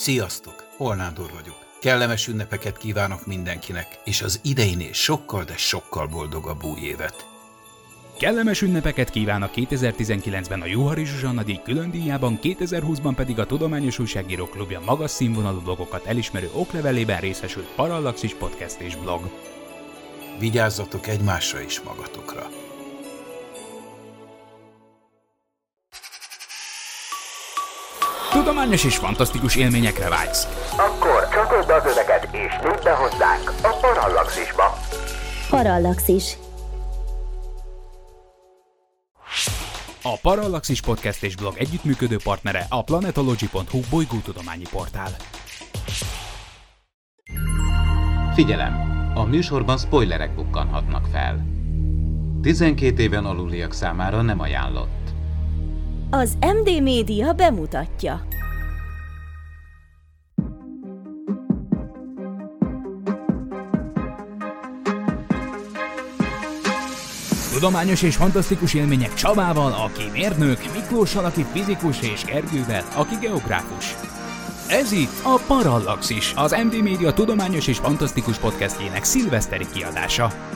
Sziasztok, Holnádor vagyok. Kellemes ünnepeket kívánok mindenkinek, és az ideinél sokkal, de sokkal boldogabb új évet. Kellemes ünnepeket kívánok 2019-ben a Juhari Zsuzsanna díj külön díjában, 2020-ban pedig a Tudományos Újságíró Klubja magas színvonalú blogokat elismerő oklevelében részesült Parallaxis Podcast és blog. Vigyázzatok egymásra és magatokra. Tudományos és fantasztikus élményekre vágysz. Akkor csatold be az öveket és nyújt be hozzánk a Parallaxisba. Parallaxis. A Parallaxis Podcast és blog együttműködő partnere a planetology.hu bolygótudományi portál. Figyelem! A műsorban spoilerek bukkanhatnak fel. 12 éven aluliak számára nem ajánlott. Az MD Média bemutatja. Tudományos és fantasztikus élmények Csabával, aki mérnök, Miklóssal, aki fizikus, és Gergővel, aki geográfus. Ez itt a Parallaxis, az MD Média tudományos és fantasztikus podcastjének szilveszteri kiadása.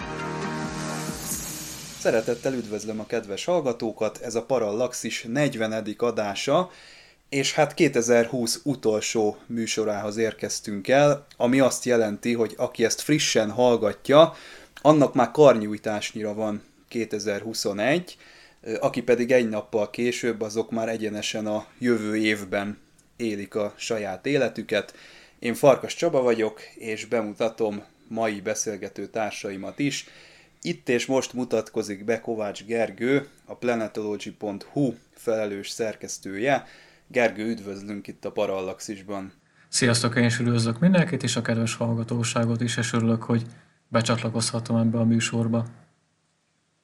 Szeretettel üdvözlöm a kedves hallgatókat, ez a Parallaxis 40. adása, és hát 2020 utolsó műsorához érkeztünk el, ami azt jelenti, hogy aki ezt frissen hallgatja, annak már karnyújtásnyira van 2021, aki pedig egy nappal később, azok már egyenesen a jövő évben élik a saját életüket. Én Farkas Csaba vagyok, és bemutatom mai beszélgető társaimat is. Itt és most mutatkozik be Kovács Gergő, a planetology.hu felelős szerkesztője. Gergő, üdvözlünk itt a Parallaxisban. Sziasztok, én is üdvözlök mindenkit, és a kedves hallgatóságot is, és örülök, hogy becsatlakozhatom ebbe a műsorba.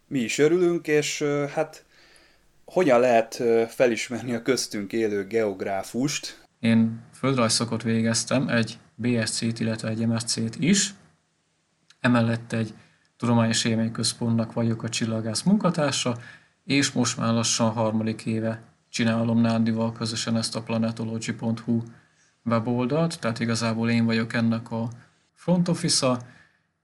Mi is örülünk, és hát hogyan lehet felismerni a köztünk élő geográfust? Én földrajzszakot végeztem, egy BSC-t, illetve egy MSC-t is. Emellett egy tudományos élményközpontnak vagyok a csillagász munkatársa, és most már lassan harmadik éve csinálom Nándival közösen ezt a planetology.hu weboldalt, tehát igazából én vagyok ennek a front office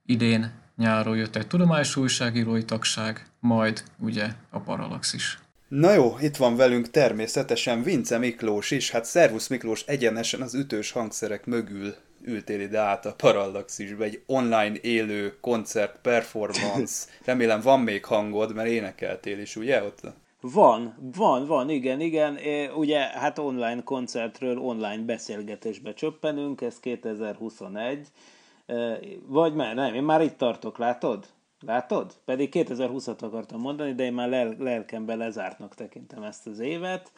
idén nyáron jött egy tudományos újságírói tagság, majd ugye a Parallaxis. Na jó, itt van velünk természetesen Vince Miklós is. Hát szervusz Miklós, egyenesen az ütős hangszerek mögül ültél ide át a Parallaxisbe, egy online élő koncert, performance. Remélem van még hangod, mert énekeltél is, ugye ott? Van, van, van, igen, igen. Ugye, hát online koncertről online beszélgetésbe csöppenünk, ez 2021. Vagy már nem, én már itt tartok, látod? Látod? Pedig 2020-at akartam mondani, de én már lel- lelkemben lezártnak tekintem ezt az évet,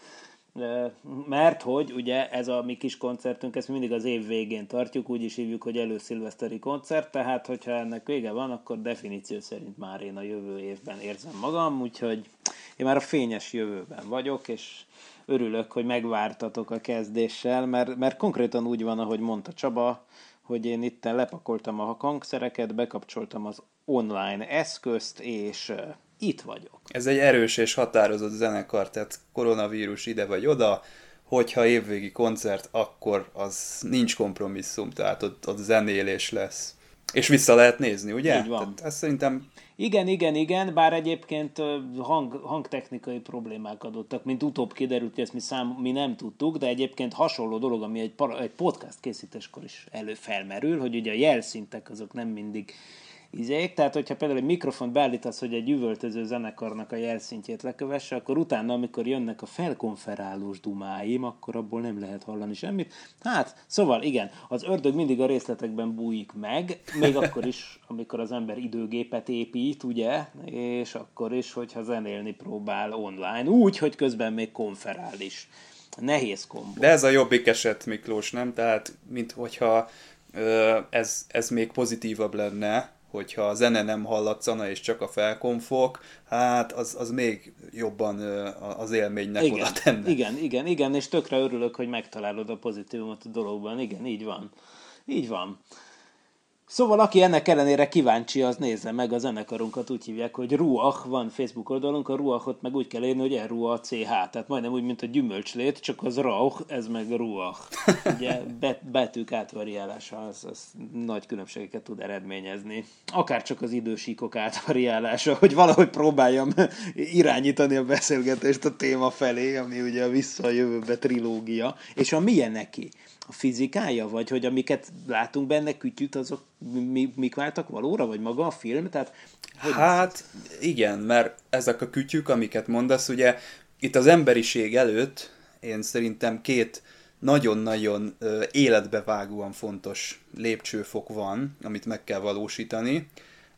mert hogy ugye ez a mi kis koncertünk, ezt mindig az év végén tartjuk, úgy is hívjuk, hogy előszilveszteri koncert, tehát hogyha ennek vége van, akkor definíció szerint már én a jövő évben érzem magam, úgyhogy én már a fényes jövőben vagyok, és örülök, hogy megvártatok a kezdéssel, mert, mert konkrétan úgy van, ahogy mondta Csaba, hogy én itt lepakoltam a hangszereket, bekapcsoltam az online eszközt, és itt vagyok. Ez egy erős és határozott zenekar, tehát koronavírus ide vagy oda, hogyha évvégi koncert, akkor az nincs kompromisszum, tehát ott, ott zenélés lesz. És vissza lehet nézni, ugye? Így van. Tehát ezt szerintem... Igen, igen, igen, bár egyébként hang, hangtechnikai problémák adottak, mint utóbb kiderült, hogy ezt mi, szám, mi nem tudtuk, de egyébként hasonló dolog, ami egy, para, egy podcast készítéskor is előfelmerül, hogy ugye a jelszintek azok nem mindig izék, tehát hogyha például egy mikrofont beállítasz, hogy egy üvöltöző zenekarnak a jelszintjét lekövesse, akkor utána, amikor jönnek a felkonferálós dumáim, akkor abból nem lehet hallani semmit. Hát, szóval igen, az ördög mindig a részletekben bújik meg, még akkor is, amikor az ember időgépet épít, ugye, és akkor is, hogyha zenélni próbál online, úgy, hogy közben még konferál is. Nehéz kombó. De ez a jobbik eset, Miklós, nem? Tehát, mint hogyha ez, ez még pozitívabb lenne, hogyha a zene nem hallatszana, és csak a felkonfok, hát az, az még jobban az élménynek igen, oda tenne. Igen, igen, igen, és tökre örülök, hogy megtalálod a pozitívumot a dologban. Igen, így van. Így van. Szóval aki ennek ellenére kíváncsi, az nézze meg a zenekarunkat, úgy hívják, hogy Ruach, van Facebook oldalunk, a Ruachot meg úgy kell írni, hogy R-U-A-C-H, tehát majdnem úgy, mint a gyümölcslét, csak az Rauch, ez meg Ruach. Ugye bet, betűk átvariálása, az, az nagy különbségeket tud eredményezni. Akár csak az idősíkok átvariálása, hogy valahogy próbáljam irányítani a beszélgetést a téma felé, ami ugye a vissza a jövőbe trilógia. És a milyen neki? A fizikája, vagy hogy amiket látunk benne kütyüt, azok mi, mik váltak valóra, vagy maga a film? Tehát, hogy hát igen, mert ezek a kütyük, amiket mondasz, ugye itt az emberiség előtt én szerintem két nagyon-nagyon életbevágóan fontos lépcsőfok van, amit meg kell valósítani.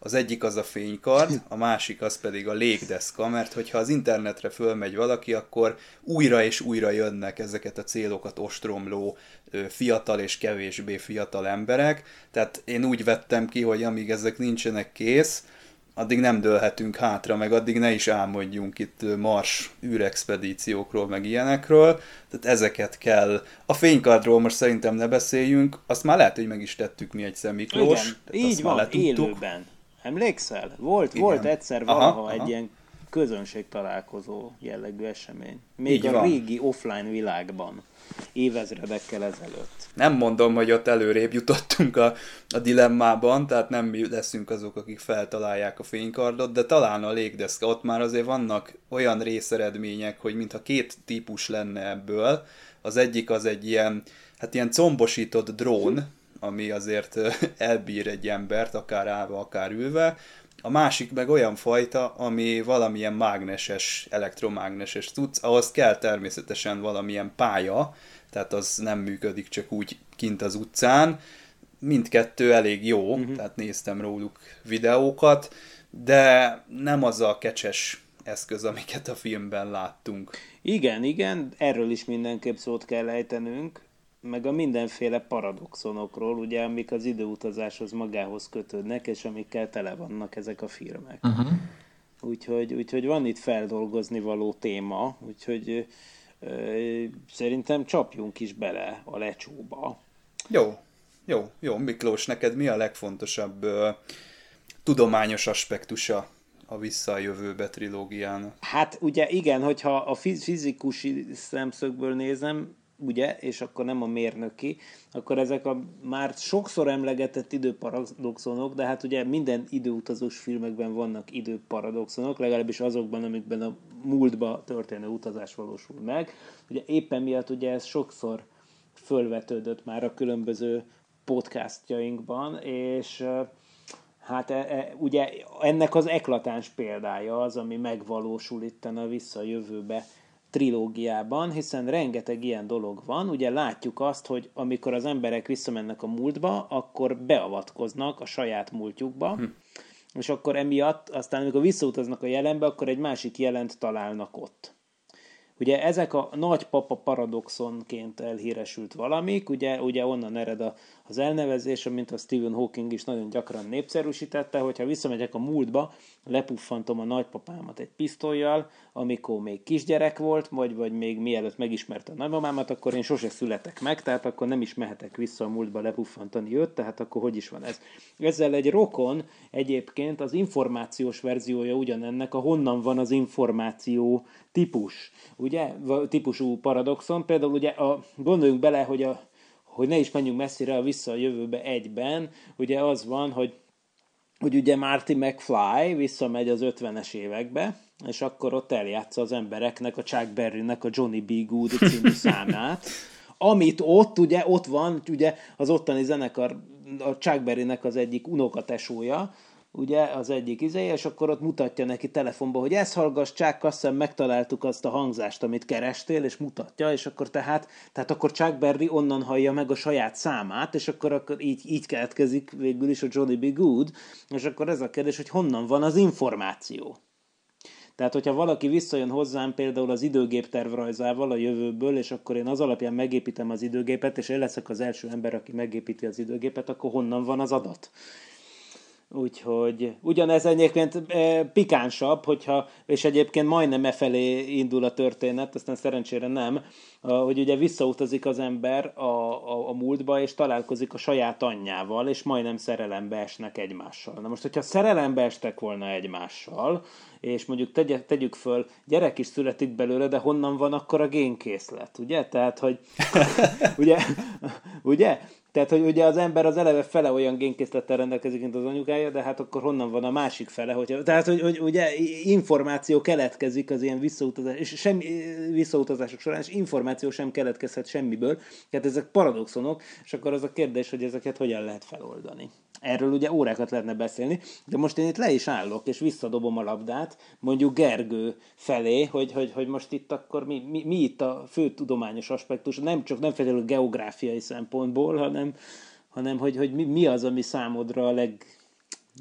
Az egyik az a fénykard, a másik az pedig a légdeszka, mert hogyha az internetre fölmegy valaki, akkor újra és újra jönnek ezeket a célokat ostromló fiatal és kevésbé fiatal emberek. Tehát én úgy vettem ki, hogy amíg ezek nincsenek kész, addig nem dőlhetünk hátra, meg addig ne is álmodjunk itt Mars űrexpedíciókról, meg ilyenekről. Tehát ezeket kell. A fénykardról most szerintem ne beszéljünk, azt már lehet, hogy meg is tettük mi egy Miklós. Igen, így van, élőben. Emlékszel? Volt, Igen. volt egyszer valaha aha, egy ilyen közönség találkozó jellegű esemény. Még Így a van. régi offline világban, évezredekkel ezelőtt. Nem mondom, hogy ott előrébb jutottunk a, a dilemmában, tehát nem mi leszünk azok, akik feltalálják a fénykardot, de talán a légdeszka, ott már azért vannak olyan részeredmények, hogy mintha két típus lenne ebből. Az egyik az egy ilyen, hát ilyen combosított drón, ami azért elbír egy embert, akár állva, akár ülve. A másik meg olyan fajta, ami valamilyen mágneses, elektromágneses tudsz, ahhoz kell természetesen valamilyen pálya, tehát az nem működik csak úgy kint az utcán. Mindkettő elég jó, uh-huh. tehát néztem róluk videókat, de nem az a kecses eszköz, amiket a filmben láttunk. Igen, igen, erről is mindenképp szót kell ejtenünk meg a mindenféle paradoxonokról, ugye, amik az időutazáshoz magához kötődnek, és amikkel tele vannak ezek a filmek. Uh-huh. Úgyhogy, úgyhogy van itt feldolgozni való téma, úgyhogy ö, szerintem csapjunk is bele a lecsóba. Jó, jó, jó. Miklós, neked mi a legfontosabb ö, tudományos aspektusa a Vissza a jövőbe trilógiának? Hát ugye igen, hogyha a fizikusi szemszögből nézem, ugye, és akkor nem a mérnöki, akkor ezek a már sokszor emlegetett időparadoxonok, de hát ugye minden időutazós filmekben vannak időparadoxonok, legalábbis azokban, amikben a múltba történő utazás valósul meg. Ugye éppen miatt ugye ez sokszor fölvetődött már a különböző podcastjainkban, és hát e, e, ugye ennek az eklatáns példája az, ami megvalósul itt a visszajövőbe trilógiában, hiszen rengeteg ilyen dolog van. Ugye látjuk azt, hogy amikor az emberek visszamennek a múltba, akkor beavatkoznak a saját múltjukba, hm. és akkor emiatt, aztán amikor visszautaznak a jelenbe, akkor egy másik jelent találnak ott. Ugye ezek a nagypapa paradoxonként elhíresült valamik, ugye, ugye onnan ered a, az elnevezés, mint a Stephen Hawking is nagyon gyakran népszerűsítette, hogyha visszamegyek a múltba, lepuffantom a nagypapámat egy pisztolyjal, amikor még kisgyerek volt, vagy, vagy még mielőtt megismerte a nagymamámat, akkor én sose születek meg, tehát akkor nem is mehetek vissza a múltba lepuffantani őt, tehát akkor hogy is van ez. Ezzel egy rokon egyébként az információs verziója ugyanennek, a honnan van az információ típus, ugye, típusú paradoxon. Például ugye a, gondoljunk bele, hogy, a, hogy ne is menjünk messzire a vissza a jövőbe egyben, ugye az van, hogy hogy ugye Marty McFly visszamegy az 50-es évekbe, és akkor ott eljátsza az embereknek, a Chuck Berry-nek a Johnny B. Good című számát, amit ott, ugye, ott van, ugye az ottani zenekar, a Chuck Berry-nek az egyik unokatesója, ugye az egyik izé, és akkor ott mutatja neki telefonba, hogy ezt hallgass, csak azt megtaláltuk azt a hangzást, amit kerestél, és mutatja, és akkor tehát, tehát akkor Chuck Berry onnan hallja meg a saját számát, és akkor, akkor így, így keletkezik végül is a Johnny B. Good, és akkor ez a kérdés, hogy honnan van az információ. Tehát, hogyha valaki visszajön hozzám például az időgép tervrajzával a jövőből, és akkor én az alapján megépítem az időgépet, és én leszek az első ember, aki megépíti az időgépet, akkor honnan van az adat? Úgyhogy ugyanez egyébként e, pikánsabb, hogyha, és egyébként majdnem e felé indul a történet, aztán szerencsére nem, hogy ugye visszautazik az ember a, a, a múltba, és találkozik a saját anyjával, és majdnem szerelembe esnek egymással. Na most, hogyha szerelembe estek volna egymással, és mondjuk tegye, tegyük föl, gyerek is születik belőle, de honnan van akkor a génkészlet, ugye? Tehát, hogy ugye, ugye? Tehát, hogy ugye az ember az eleve fele olyan génkészlettel rendelkezik, mint az anyukája, de hát akkor honnan van a másik fele? Hogyha, tehát, hogy, hogy ugye információ keletkezik az ilyen visszautazás, és semmi visszautazások során, és információ sem keletkezhet semmiből. Tehát ezek paradoxonok, és akkor az a kérdés, hogy ezeket hogyan lehet feloldani. Erről ugye órákat lehetne beszélni, de most én itt le is állok, és visszadobom a labdát, mondjuk Gergő felé, hogy, hogy, hogy most itt akkor mi, mi, mi itt a fő tudományos aspektus, nem csak nem feltétlenül geográfiai szempontból, hanem, hanem hogy, hogy mi, mi az, ami számodra a leg,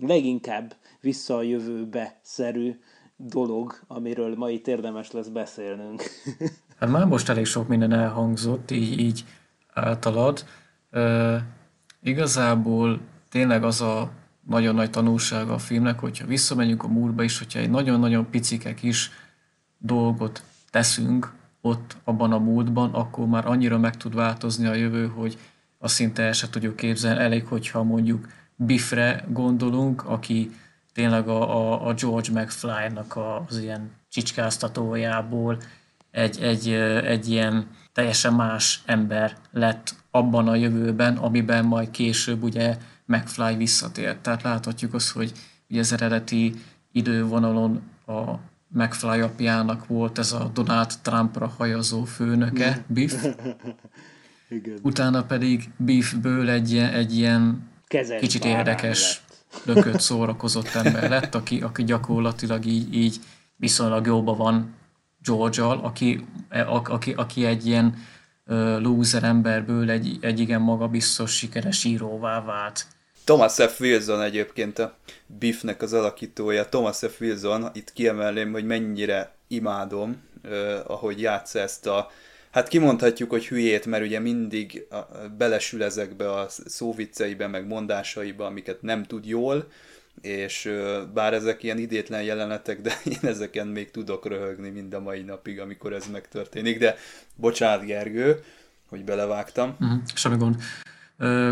leginkább vissza a jövőbe szerű dolog, amiről ma itt érdemes lesz beszélnünk. Hát már most elég sok minden elhangzott, így, így általad. Uh, igazából tényleg az a nagyon nagy tanulsága a filmnek, hogyha visszamegyünk a múltba is, hogyha egy nagyon-nagyon picike kis dolgot teszünk ott abban a múltban, akkor már annyira meg tud változni a jövő, hogy azt szinte el se tudjuk képzelni. Elég, hogyha mondjuk Biffre gondolunk, aki tényleg a, a, a George McFly-nak az ilyen csicskáztatójából egy, egy, egy ilyen teljesen más ember lett abban a jövőben, amiben majd később ugye McFly visszatért. Tehát láthatjuk azt, hogy ugye az eredeti idővonalon a McFly apjának volt ez a Donald Trumpra hajazó főnöke, Biff. Igen. Utána pedig Biffből egy, egy ilyen Kezes kicsit érdekes, lökött, szórakozott ember lett, aki, aki gyakorlatilag így, így viszonylag jóban van George-al, aki, aki, aki egy ilyen uh, loser emberből egy, egy igen magabiztos, sikeres íróvá vált. Thomas F. Wilson egyébként a Biffnek az alakítója. Thomas F. Wilson, itt kiemelném, hogy mennyire imádom, uh, ahogy játsza ezt a Hát kimondhatjuk, hogy hülyét, mert ugye mindig belesül ezekbe a szóvicceibe, meg mondásaiba, amiket nem tud jól, és bár ezek ilyen idétlen jelenetek, de én ezeken még tudok röhögni mind a mai napig, amikor ez megtörténik, de bocsánat Gergő, hogy belevágtam. Uh-huh, semmi gond.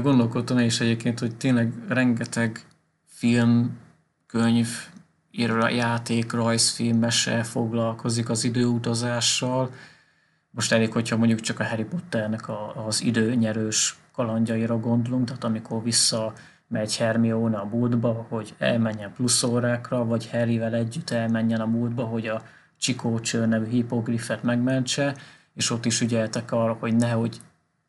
Gondolkodtam én is egyébként, hogy tényleg rengeteg film, könyv, játék, rajzfilm, mese foglalkozik az időutazással. Most elég, hogyha mondjuk csak a Harry Potternek a, az időnyerős kalandjaira gondolunk, tehát amikor vissza megy Hermione a múltba, hogy elmenjen plusz órákra, vagy Harryvel együtt elmenjen a múltba, hogy a Csikócső nevű hipogrifet megmentse, és ott is ügyeltek arra, hogy nehogy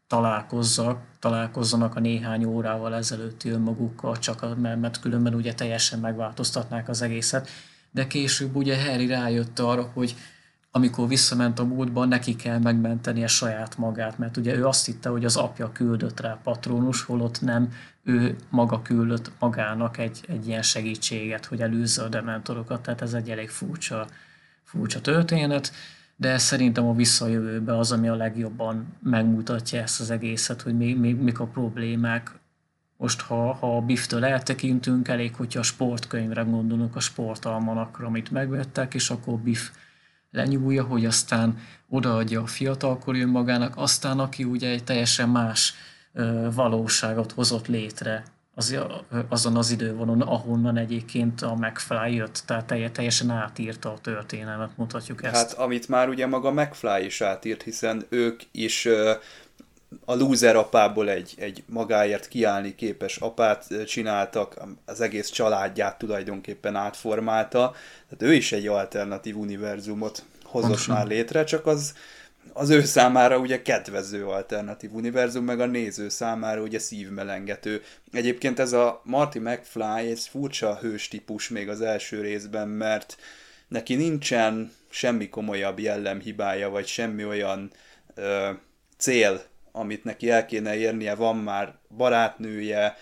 találkozzak, találkozzanak a néhány órával ezelőtti önmagukkal, csak mert, különben ugye teljesen megváltoztatnák az egészet. De később ugye Harry rájött arra, hogy amikor visszament a múltban, neki kell megmenteni a saját magát, mert ugye ő azt hitte, hogy az apja küldött rá patronus, holott nem, ő maga küldött magának egy, egy ilyen segítséget, hogy előzze a dementorokat, tehát ez egy elég furcsa, furcsa történet, de szerintem a visszajövőbe az, ami a legjobban megmutatja ezt az egészet, hogy mi, mi, mik a problémák. Most, ha, ha a biftől eltekintünk, elég, hogyha a sportkönyvre gondolunk, a sportalmanakra, amit megvettek, és akkor Biff lenyúlja, hogy aztán odaadja a fiatalkori önmagának, aztán aki ugye egy teljesen más valóságot hozott létre az, azon az idővonon, ahonnan egyébként a McFly jött, tehát teljesen átírta a történelmet, mutatjuk ezt. Hát amit már ugye maga McFly is átírt, hiszen ők is a loser apából egy, egy magáért kiállni képes apát csináltak, az egész családját tulajdonképpen átformálta, tehát ő is egy alternatív univerzumot hozott Pontosan. már létre, csak az, az ő számára ugye kedvező alternatív univerzum, meg a néző számára ugye szívmelengető. Egyébként ez a Marty McFly egy furcsa hős típus még az első részben, mert neki nincsen semmi komolyabb jellemhibája, vagy semmi olyan ö, cél, amit neki el kéne érnie, van már barátnője,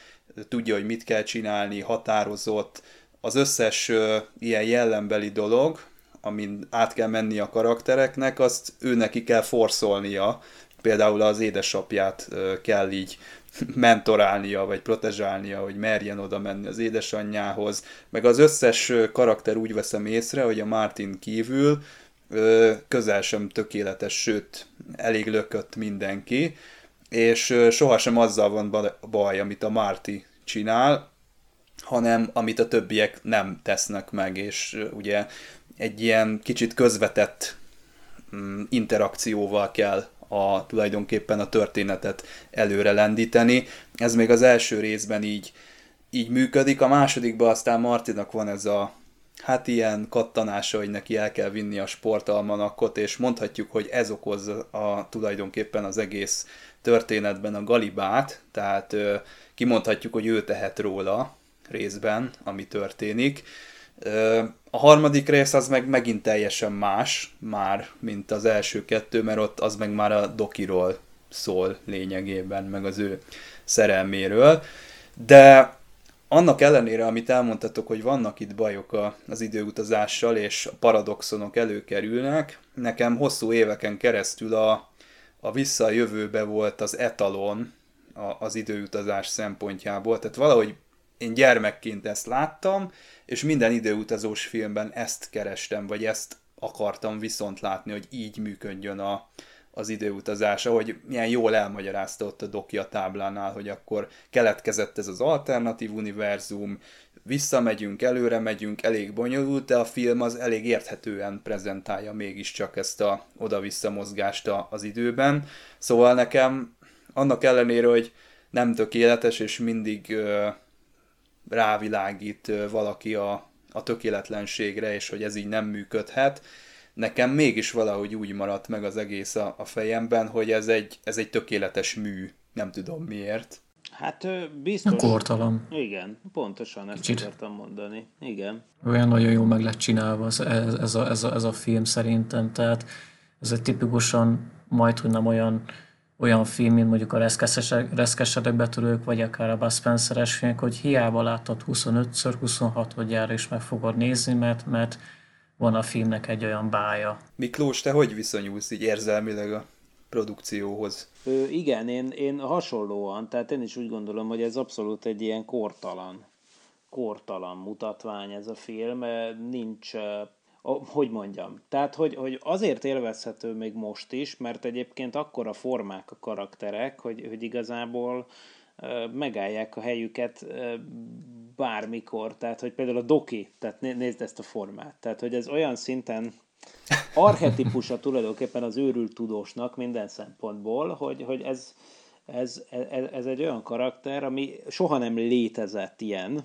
tudja, hogy mit kell csinálni, határozott, az összes ö, ilyen jellembeli dolog, amin át kell menni a karaktereknek, azt ő neki kell forszolnia, például az édesapját kell így mentorálnia, vagy protezsálnia, hogy merjen oda menni az édesanyjához, meg az összes karakter úgy veszem észre, hogy a Martin kívül közel sem tökéletes, sőt, elég lökött mindenki, és sohasem azzal van baj, amit a Marty csinál, hanem amit a többiek nem tesznek meg, és ugye egy ilyen kicsit közvetett mm, interakcióval kell a, tulajdonképpen a történetet előre lendíteni. Ez még az első részben így, így működik, a másodikban aztán Martinak van ez a hát ilyen kattanása, hogy neki el kell vinni a sportalmanakot, és mondhatjuk, hogy ez okozza a, tulajdonképpen az egész történetben a galibát, tehát ö, kimondhatjuk, hogy ő tehet róla részben, ami történik. A harmadik rész az meg megint teljesen más már, mint az első kettő, mert ott az meg már a dokiról szól lényegében, meg az ő szerelméről. De annak ellenére, amit elmondtatok, hogy vannak itt bajok a, az időutazással, és a paradoxonok előkerülnek, nekem hosszú éveken keresztül a, a visszajövőbe volt az etalon a, az időutazás szempontjából, tehát valahogy én gyermekként ezt láttam, és minden időutazós filmben ezt kerestem, vagy ezt akartam viszont látni, hogy így működjön a, az időutazása, hogy milyen jól elmagyarázta ott a doki táblánál, hogy akkor keletkezett ez az alternatív univerzum, visszamegyünk, előre megyünk, elég bonyolult, de a film az elég érthetően prezentálja mégiscsak ezt a oda-vissza mozgást az időben. Szóval nekem annak ellenére, hogy nem tökéletes, és mindig rávilágít valaki a, a tökéletlenségre, és hogy ez így nem működhet, nekem mégis valahogy úgy maradt meg az egész a, a fejemben, hogy ez egy, ez egy tökéletes mű, nem tudom miért. Hát biztos. Kortalan. Igen, pontosan ezt Kicsit. akartam mondani. Igen. Olyan nagyon jól meg lett csinálva ez, ez, a, ez, a, ez a film szerintem, tehát ez egy tipikusan majd, hogy nem olyan, olyan film, mint mondjuk a reszkesedek betörők, vagy akár a Bud Spencer-es filmek, hogy hiába láttad 25-ször, 26 jára is meg fogod nézni, mert, mert van a filmnek egy olyan bája. Miklós, te hogy viszonyulsz így érzelmileg a produkcióhoz? Ö, igen, én, én hasonlóan, tehát én is úgy gondolom, hogy ez abszolút egy ilyen kortalan, kortalan mutatvány ez a film, nincs, hogy mondjam, tehát hogy, hogy azért élvezhető még most is, mert egyébként akkora formák a karakterek, hogy, hogy igazából megállják a helyüket bármikor, tehát hogy például a doki, tehát nézd ezt a formát, tehát hogy ez olyan szinten archetipusa tulajdonképpen az őrült tudósnak minden szempontból, hogy, hogy ez, ez, ez, ez egy olyan karakter, ami soha nem létezett ilyen,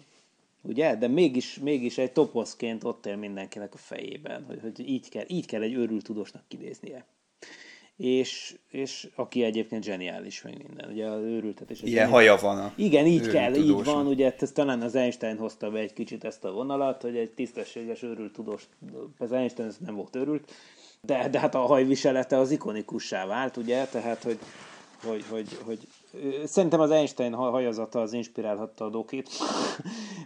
ugye? De mégis, mégis egy toposzként ott él mindenkinek a fejében, hogy, hogy így, kell, így kell egy őrült tudósnak kinéznie és, és aki egyébként zseniális, meg minden. Ugye az őrültetés. Ilyen haja van a Igen, így kell, így van. Ugye ez talán az Einstein hozta be egy kicsit ezt a vonalat, hogy egy tisztességes őrült tudós, az Einstein ez nem volt őrült, de, de hát a hajviselete az ikonikussá vált, ugye, tehát, hogy, hogy, hogy, hogy Szerintem az Einstein hajazata az inspirálhatta a Dokit,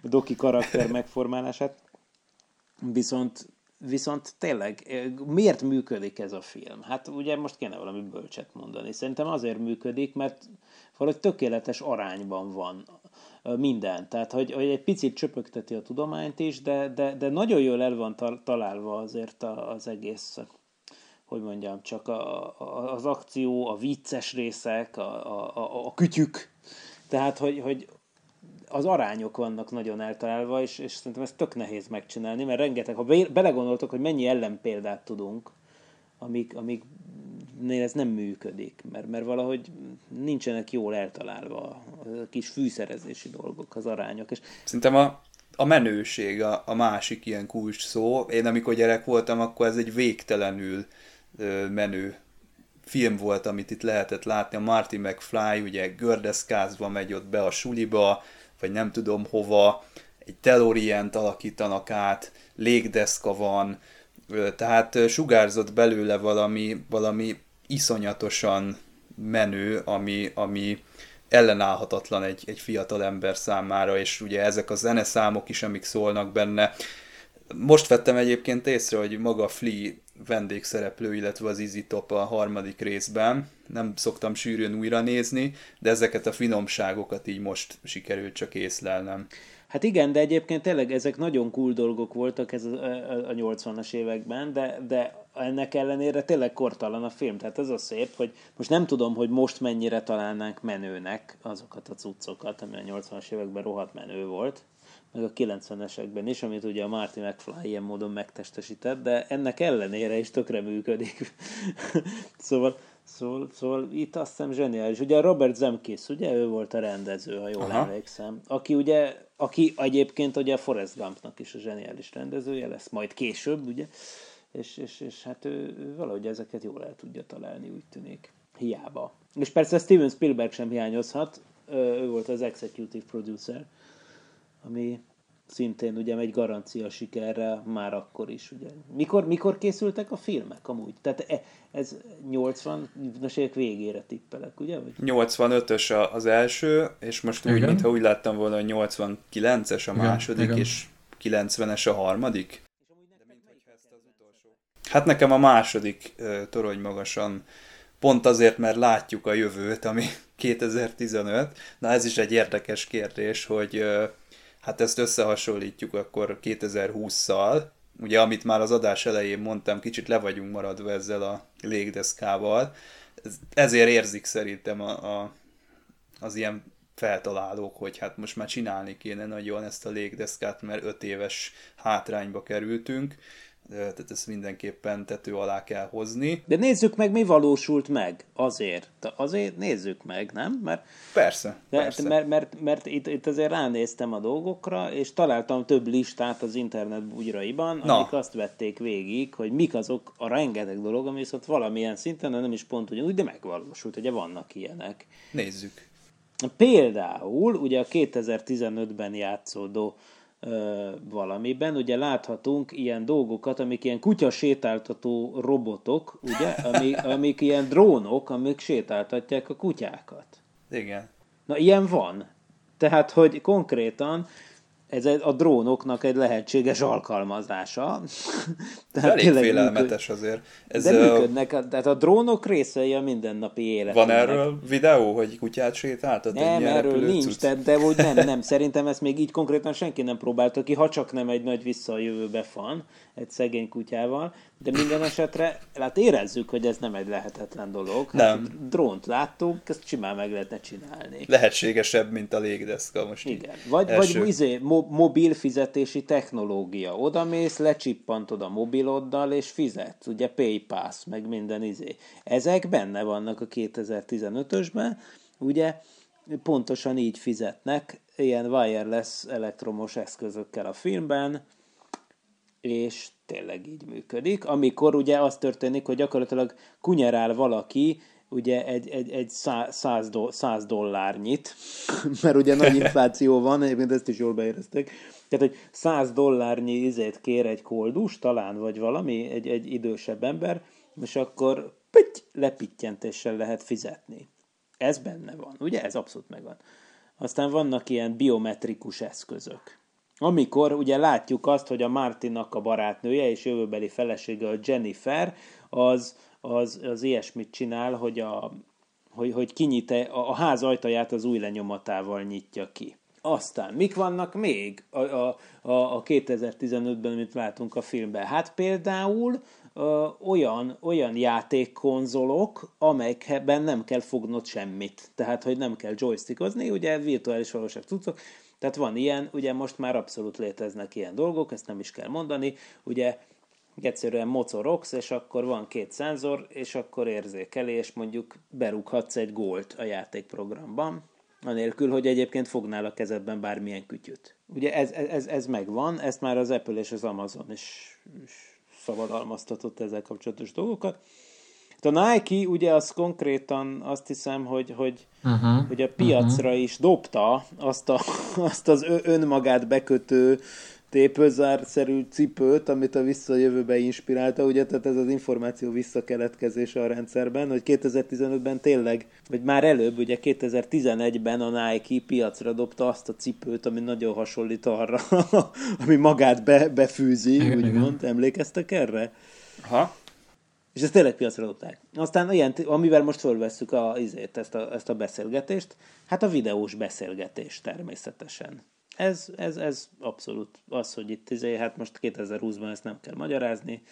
Doki karakter megformálását. Viszont Viszont tényleg, miért működik ez a film? Hát ugye most kéne valami bölcset mondani. Szerintem azért működik, mert valahogy tökéletes arányban van minden. Tehát, hogy, hogy egy picit csöpögteti a tudományt is, de, de, de nagyon jól el van találva azért az egész, hogy mondjam, csak a, a, az akció, a vicces részek, a, a, a, a kütyük. Tehát, hogy, hogy az arányok vannak nagyon eltalálva, és, és szerintem ez tök nehéz megcsinálni, mert rengeteg, ha belegondoltok, hogy mennyi ellenpéldát tudunk, amik, amik ez nem működik, mert, mert valahogy nincsenek jól eltalálva a kis fűszerezési dolgok, az arányok. És... Szerintem a, a menőség a, a másik ilyen kulcs szó. Én amikor gyerek voltam, akkor ez egy végtelenül ö, menő film volt, amit itt lehetett látni. A Marty McFly ugye gördeszkázva megy ott be a suliba, vagy nem tudom hova, egy telorient alakítanak át, légdeszka van, tehát sugárzott belőle valami, valami iszonyatosan menő, ami, ami ellenállhatatlan egy, egy fiatal ember számára, és ugye ezek a zeneszámok is, amik szólnak benne. Most vettem egyébként észre, hogy maga Flea vendégszereplő, illetve az Easy Top a harmadik részben. Nem szoktam sűrűn újra nézni, de ezeket a finomságokat így most sikerült csak észlelnem. Hát igen, de egyébként tényleg ezek nagyon cool dolgok voltak ez a, a, a 80-as években, de, de ennek ellenére tényleg kortalan a film. Tehát ez a szép, hogy most nem tudom, hogy most mennyire találnánk menőnek azokat a cuccokat, ami a 80-as években rohadt menő volt, meg a 90-esekben is, amit ugye a Marty McFly ilyen módon megtestesített, de ennek ellenére is tökre működik. szóval, szóval, szóval itt azt hiszem zseniális. Ugye a Robert Zemkis, ugye ő volt a rendező, ha jól Aha. emlékszem, aki ugye, aki egyébként ugye a Forrest Gumpnak is a zseniális rendezője lesz, majd később, ugye, és, és, és hát ő, ő valahogy ezeket jól el tudja találni, úgy tűnik. Hiába. És persze Steven Spielberg sem hiányozhat, ő volt az executive producer, ami szintén ugye egy garancia sikerre már akkor is. Ugye. Mikor, mikor készültek a filmek amúgy? Tehát e, ez 80-as évek végére tippelek, ugye? Vagy? 85-ös az első, és most úgy, mintha úgy láttam volna, hogy 89-es a igen, második, igen. és 90-es a harmadik. Hát nekem a második torony magasan pont azért, mert látjuk a jövőt, ami 2015. Na ez is egy érdekes kérdés, hogy hát ezt összehasonlítjuk akkor 2020-szal, ugye amit már az adás elején mondtam, kicsit le vagyunk maradva ezzel a légdeszkával, ezért érzik szerintem a, a, az ilyen feltalálók, hogy hát most már csinálni kéne nagyon ezt a légdeszkát, mert öt éves hátrányba kerültünk, tehát ezt mindenképpen tető alá kell hozni. De nézzük meg, mi valósult meg azért. Azért nézzük meg, nem? Mert, persze, de, persze. Mert, mert, mert itt, itt azért ránéztem a dolgokra, és találtam több listát az internet bugyraiban, Na. amik azt vették végig, hogy mik azok a rengeteg dolog, ami viszont valamilyen szinten, nem is pont ugyanúgy, de megvalósult, ugye vannak ilyenek. Nézzük. Például, ugye a 2015-ben játszódó valamiben. Ugye láthatunk ilyen dolgokat, amik ilyen kutya sétáltató robotok, ugye, amik, amik ilyen drónok, amik sétáltatják a kutyákat. Igen. Na, ilyen van. Tehát, hogy konkrétan ez a drónoknak egy lehetséges alkalmazása. tehát Elég félelmetes működ... azért. Ez de működnek, a, tehát a drónok részei a mindennapi életnek. Van erről videó, hogy kutyát sétáltat? Nem, erről nincs, de, de hogy nem, nem, szerintem ezt még így konkrétan senki nem próbálta ki, ha csak nem egy nagy vissza a jövőbe fan, egy szegény kutyával, de minden esetre, hát érezzük, hogy ez nem egy lehetetlen dolog. Hát nem. Drónt láttunk, ezt simán meg lehetne csinálni. Lehetségesebb, mint a légdeszka most Igen. Vagy, első... vagy izé, mo- mobil fizetési technológia. Oda mész, lecsippantod a mobiloddal, és fizet. Ugye PayPass, meg minden izé. Ezek benne vannak a 2015-ösben, ugye pontosan így fizetnek, ilyen wireless elektromos eszközökkel a filmben, és tényleg így működik. Amikor ugye az történik, hogy gyakorlatilag kunyerál valaki, ugye egy, egy, egy száz, do, száz dollárnyit, mert ugye nagy infláció van, egyébként ezt is jól beérezték, tehát, hogy száz dollárnyi izét kér egy koldus, talán, vagy valami, egy, egy idősebb ember, és akkor püty, lepityentéssel lehet fizetni. Ez benne van, ugye? Ez abszolút megvan. Aztán vannak ilyen biometrikus eszközök. Amikor ugye látjuk azt, hogy a Martinnak a barátnője és jövőbeli felesége a Jennifer, az, az, az ilyesmit csinál, hogy, a, hogy, hogy kinyit a, ház ajtaját az új lenyomatával nyitja ki. Aztán, mik vannak még a, a, a 2015-ben, amit látunk a filmben? Hát például ö, olyan, olyan játékkonzolok, amelyekben nem kell fognod semmit. Tehát, hogy nem kell joystickozni, ugye virtuális valóság cuccok, tehát van ilyen, ugye most már abszolút léteznek ilyen dolgok, ezt nem is kell mondani, ugye egyszerűen mocorogsz, és akkor van két szenzor, és akkor érzékeli, és mondjuk berúghatsz egy gólt a játékprogramban, anélkül, hogy egyébként fognál a kezedben bármilyen kütyüt. Ugye ez, ez, ez megvan, ezt már az Apple és az Amazon is, is szabadalmaztatott ezzel kapcsolatos dolgokat. A Nike ugye az konkrétan azt hiszem, hogy, hogy, uh-huh, hogy a piacra uh-huh. is dobta azt, a, azt az önmagát bekötő tépőzárszerű cipőt, amit a visszajövőbe inspirálta, ugye, tehát ez az információ visszakeletkezése a rendszerben, hogy 2015-ben tényleg, vagy már előbb, ugye 2011-ben a Nike piacra dobta azt a cipőt, ami nagyon hasonlít arra, ami magát be, befűzi, úgymond, emlékeztek erre? Ha. És ezt tényleg piacra dobták. Aztán ilyen, amivel most fölvesszük a, izét, ezt, a, ezt a beszélgetést, hát a videós beszélgetés természetesen. Ez, ez, ez abszolút az, hogy itt izé, hát most 2020-ban ezt nem kell magyarázni,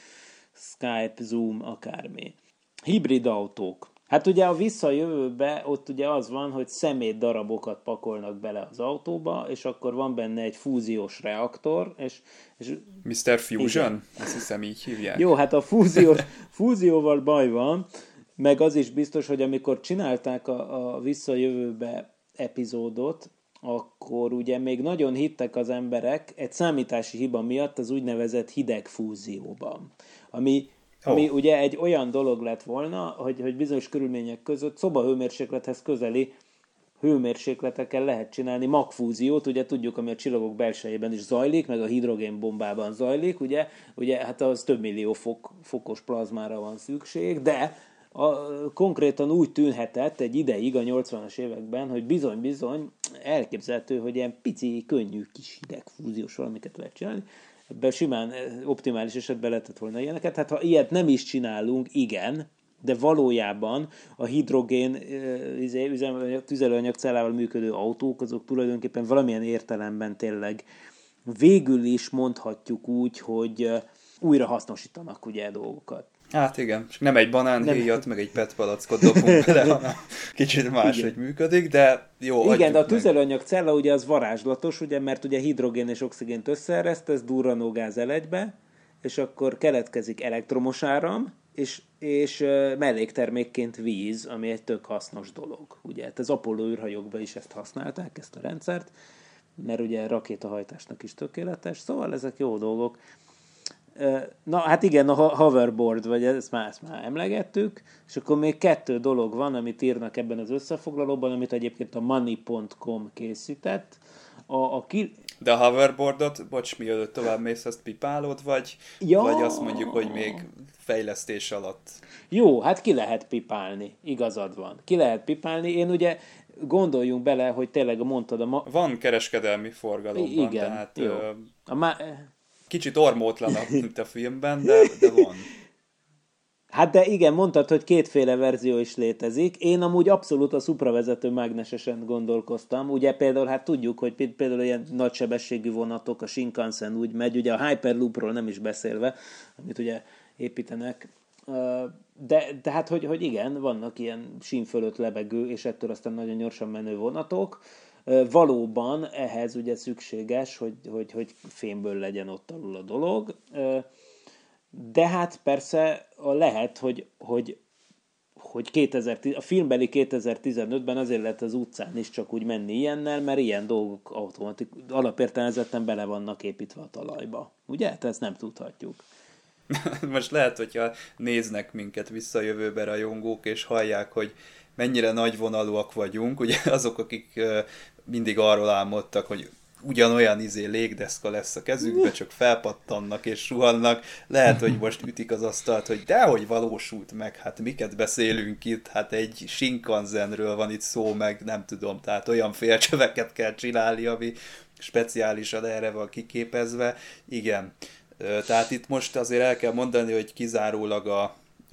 Skype, Zoom, akármi. Hibrid autók. Hát ugye a visszajövőbe ott ugye az van, hogy szemét darabokat pakolnak bele az autóba, és akkor van benne egy fúziós reaktor, és... és Mr. Fusion? Igen. Azt hiszem így hívják. Jó, hát a fúzió, fúzióval baj van, meg az is biztos, hogy amikor csinálták a, a visszajövőbe epizódot, akkor ugye még nagyon hittek az emberek egy számítási hiba miatt az úgynevezett hideg fúzióban, ami ami oh. ugye egy olyan dolog lett volna, hogy, hogy bizonyos körülmények között szobahőmérséklethez közeli hőmérsékletekkel lehet csinálni magfúziót, ugye tudjuk, ami a csillagok belsejében is zajlik, meg a hidrogénbombában zajlik, ugye, ugye hát az több millió fok, fokos plazmára van szükség, de a, konkrétan úgy tűnhetett egy ideig a 80-as években, hogy bizony-bizony elképzelhető, hogy ilyen pici, könnyű kis hidegfúziós valamiket lehet csinálni, ebben simán eh, optimális esetben lehetett volna ilyeneket. Hát ha ilyet nem is csinálunk, igen, de valójában a hidrogén eh, izé, tüzelőanyag cellával működő autók, azok tulajdonképpen valamilyen értelemben tényleg végül is mondhatjuk úgy, hogy eh, újra hasznosítanak ugye dolgokat. Hát igen, csak nem egy banánhéjat, meg egy PET palackot dobunk bele, hanem kicsit máshogy működik, de jó, Igen, de a tüzelőanyag cella ugye az varázslatos, ugye, mert ugye hidrogén és oxigént összeereszt, ez durranó gáz elegybe, és akkor keletkezik elektromos áram, és, és melléktermékként víz, ami egy tök hasznos dolog. Ugye, hát az Apollo űrhajókban is ezt használták, ezt a rendszert, mert ugye rakétahajtásnak is tökéletes, szóval ezek jó dolgok. Na hát igen, a hoverboard, vagy ezt már, ezt már emlegettük, és akkor még kettő dolog van, amit írnak ebben az összefoglalóban, amit egyébként a money.com készített. A, a ki... De a hoverboardot, bocs, mielőtt tovább mész, ezt pipálod, vagy, ja. vagy azt mondjuk, hogy még fejlesztés alatt? Jó, hát ki lehet pipálni, igazad van. Ki lehet pipálni. Én ugye gondoljunk bele, hogy tényleg mondtad a... Ma... Van kereskedelmi forgalomban, Igen, tehát... Jó. Ö... A má kicsit ormótlanabb, mint a filmben, de, de van. Hát de igen, mondtad, hogy kétféle verzió is létezik. Én amúgy abszolút a szupravezető mágnesesen gondolkoztam. Ugye például, hát tudjuk, hogy például ilyen nagysebességű vonatok, a Shinkansen úgy megy, ugye a Hyperloopról nem is beszélve, amit ugye építenek. De, de hát, hogy, hogy igen, vannak ilyen sín fölött lebegő, és ettől aztán nagyon gyorsan menő vonatok. Valóban ehhez ugye szükséges, hogy, hogy, hogy fémből legyen ott alul a dolog, de hát persze lehet, hogy, hogy, hogy 2010, a filmbeli 2015-ben azért lehet az utcán is csak úgy menni ilyennel, mert ilyen dolgok automatik, alapértelmezetten bele vannak építve a talajba. Ugye? Tehát ezt nem tudhatjuk. Most lehet, hogyha néznek minket visszajövőbe rajongók, és hallják, hogy mennyire nagyvonalúak vagyunk, ugye azok, akik mindig arról álmodtak, hogy ugyanolyan izé légdeszka lesz a kezükbe, csak felpattannak és suhannak. Lehet, hogy most ütik az asztalt, hogy dehogy valósult meg, hát miket beszélünk itt, hát egy Shinkansenről van itt szó, meg nem tudom, tehát olyan félcsöveket kell csinálni, ami speciálisan erre van kiképezve. Igen, tehát itt most azért el kell mondani, hogy kizárólag a,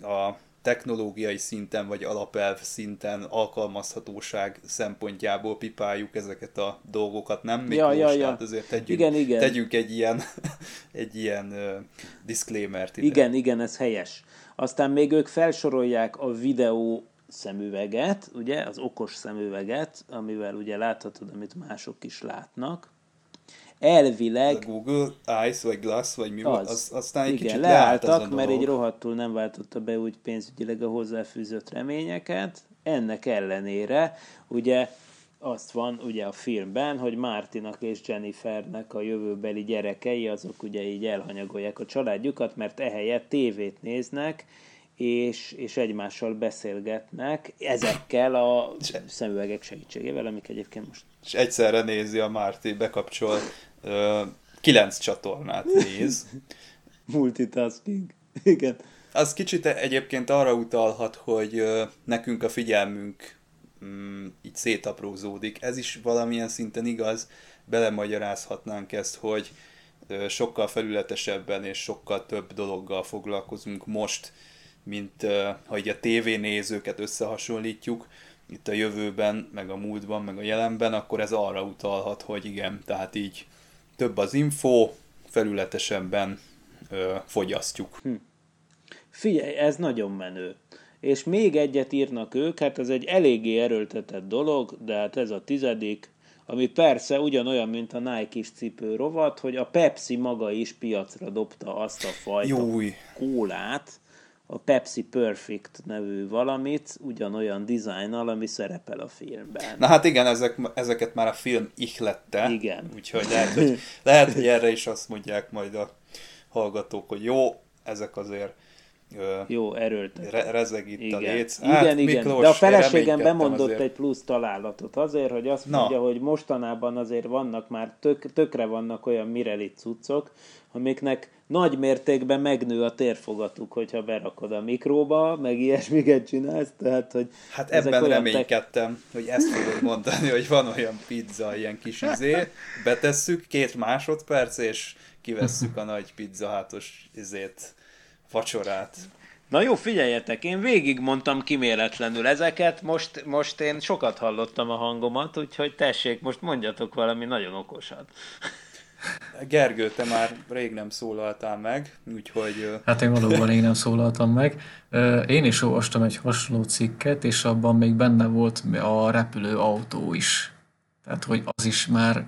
a technológiai szinten vagy alapelv szinten alkalmazhatóság szempontjából pipáljuk ezeket a dolgokat, nem? Miklós? Ja, ja, ja. Tehát azért tegyünk, igen, igen. tegyünk egy ilyen, egy ilyen uh, disclaimer-t ide. Igen, igen, ez helyes. Aztán még ők felsorolják a videó szemüveget, ugye, az okos szemüveget, amivel ugye láthatod, amit mások is látnak, elvileg... A Google Eyes, vagy Glass, vagy mi az, az, aztán egy igen, kicsit leálltak, mert egy rohadtul nem váltotta be úgy pénzügyileg a hozzáfűzött reményeket. Ennek ellenére, ugye azt van ugye a filmben, hogy Martinak és Jennifernek a jövőbeli gyerekei, azok ugye így elhanyagolják a családjukat, mert ehelyett tévét néznek, és, és egymással beszélgetnek ezekkel a szemüvegek segítségével, amik egyébként most... És egyszerre nézi a Márti, bekapcsol kilenc csatornát néz. Multitasking. Igen. Az kicsit egyébként arra utalhat, hogy nekünk a figyelmünk mm, így szétaprózódik. Ez is valamilyen szinten igaz, belemagyarázhatnánk ezt, hogy sokkal felületesebben és sokkal több dologgal foglalkozunk most, mint ha így a tévénézőket összehasonlítjuk, itt a jövőben, meg a múltban, meg a jelenben, akkor ez arra utalhat, hogy igen, tehát így több az info, felületesebben ö, fogyasztjuk. Hm. Figyelj, ez nagyon menő. És még egyet írnak ők, hát ez egy eléggé erőltetett dolog, de hát ez a tizedik, ami persze ugyanolyan, mint a Nike-is cipő rovat, hogy a Pepsi maga is piacra dobta azt a fajta Júj. kólát, a Pepsi Perfect nevű valamit, ugyanolyan dizájnnal, ami szerepel a filmben. Na hát igen, ezek, ezeket már a film ihlette. Igen. Úgyhogy lehet, hogy, lehet, hogy erre is azt mondják majd a hallgatók, hogy jó, ezek azért jó, erőltetett. Re- rezeg itt igen. a léc. Hát, igen, igen. Miklós, De a feleségem bemondott azért. egy plusz találatot azért, hogy azt Na. mondja, hogy mostanában azért vannak már, tök, tökre vannak olyan Mireli cuccok, amiknek nagy mértékben megnő a térfogatuk, hogyha berakod a mikróba, meg ilyesmiket csinálsz, tehát, hogy Hát ebben reménykedtem, tek... hogy ezt fogod mondani, hogy van olyan pizza, ilyen kis izé, betesszük két másodperc, és kivesszük a nagy pizza hátos izét, vacsorát. Na jó, figyeljetek, én végig mondtam kiméletlenül ezeket, most, most én sokat hallottam a hangomat, úgyhogy tessék, most mondjatok valami nagyon okosat. Gergő, te már rég nem szólaltál meg, úgyhogy... Hát én valóban rég nem szólaltam meg. Én is olvastam egy hasonló cikket, és abban még benne volt a repülő autó is. Tehát, hogy az is már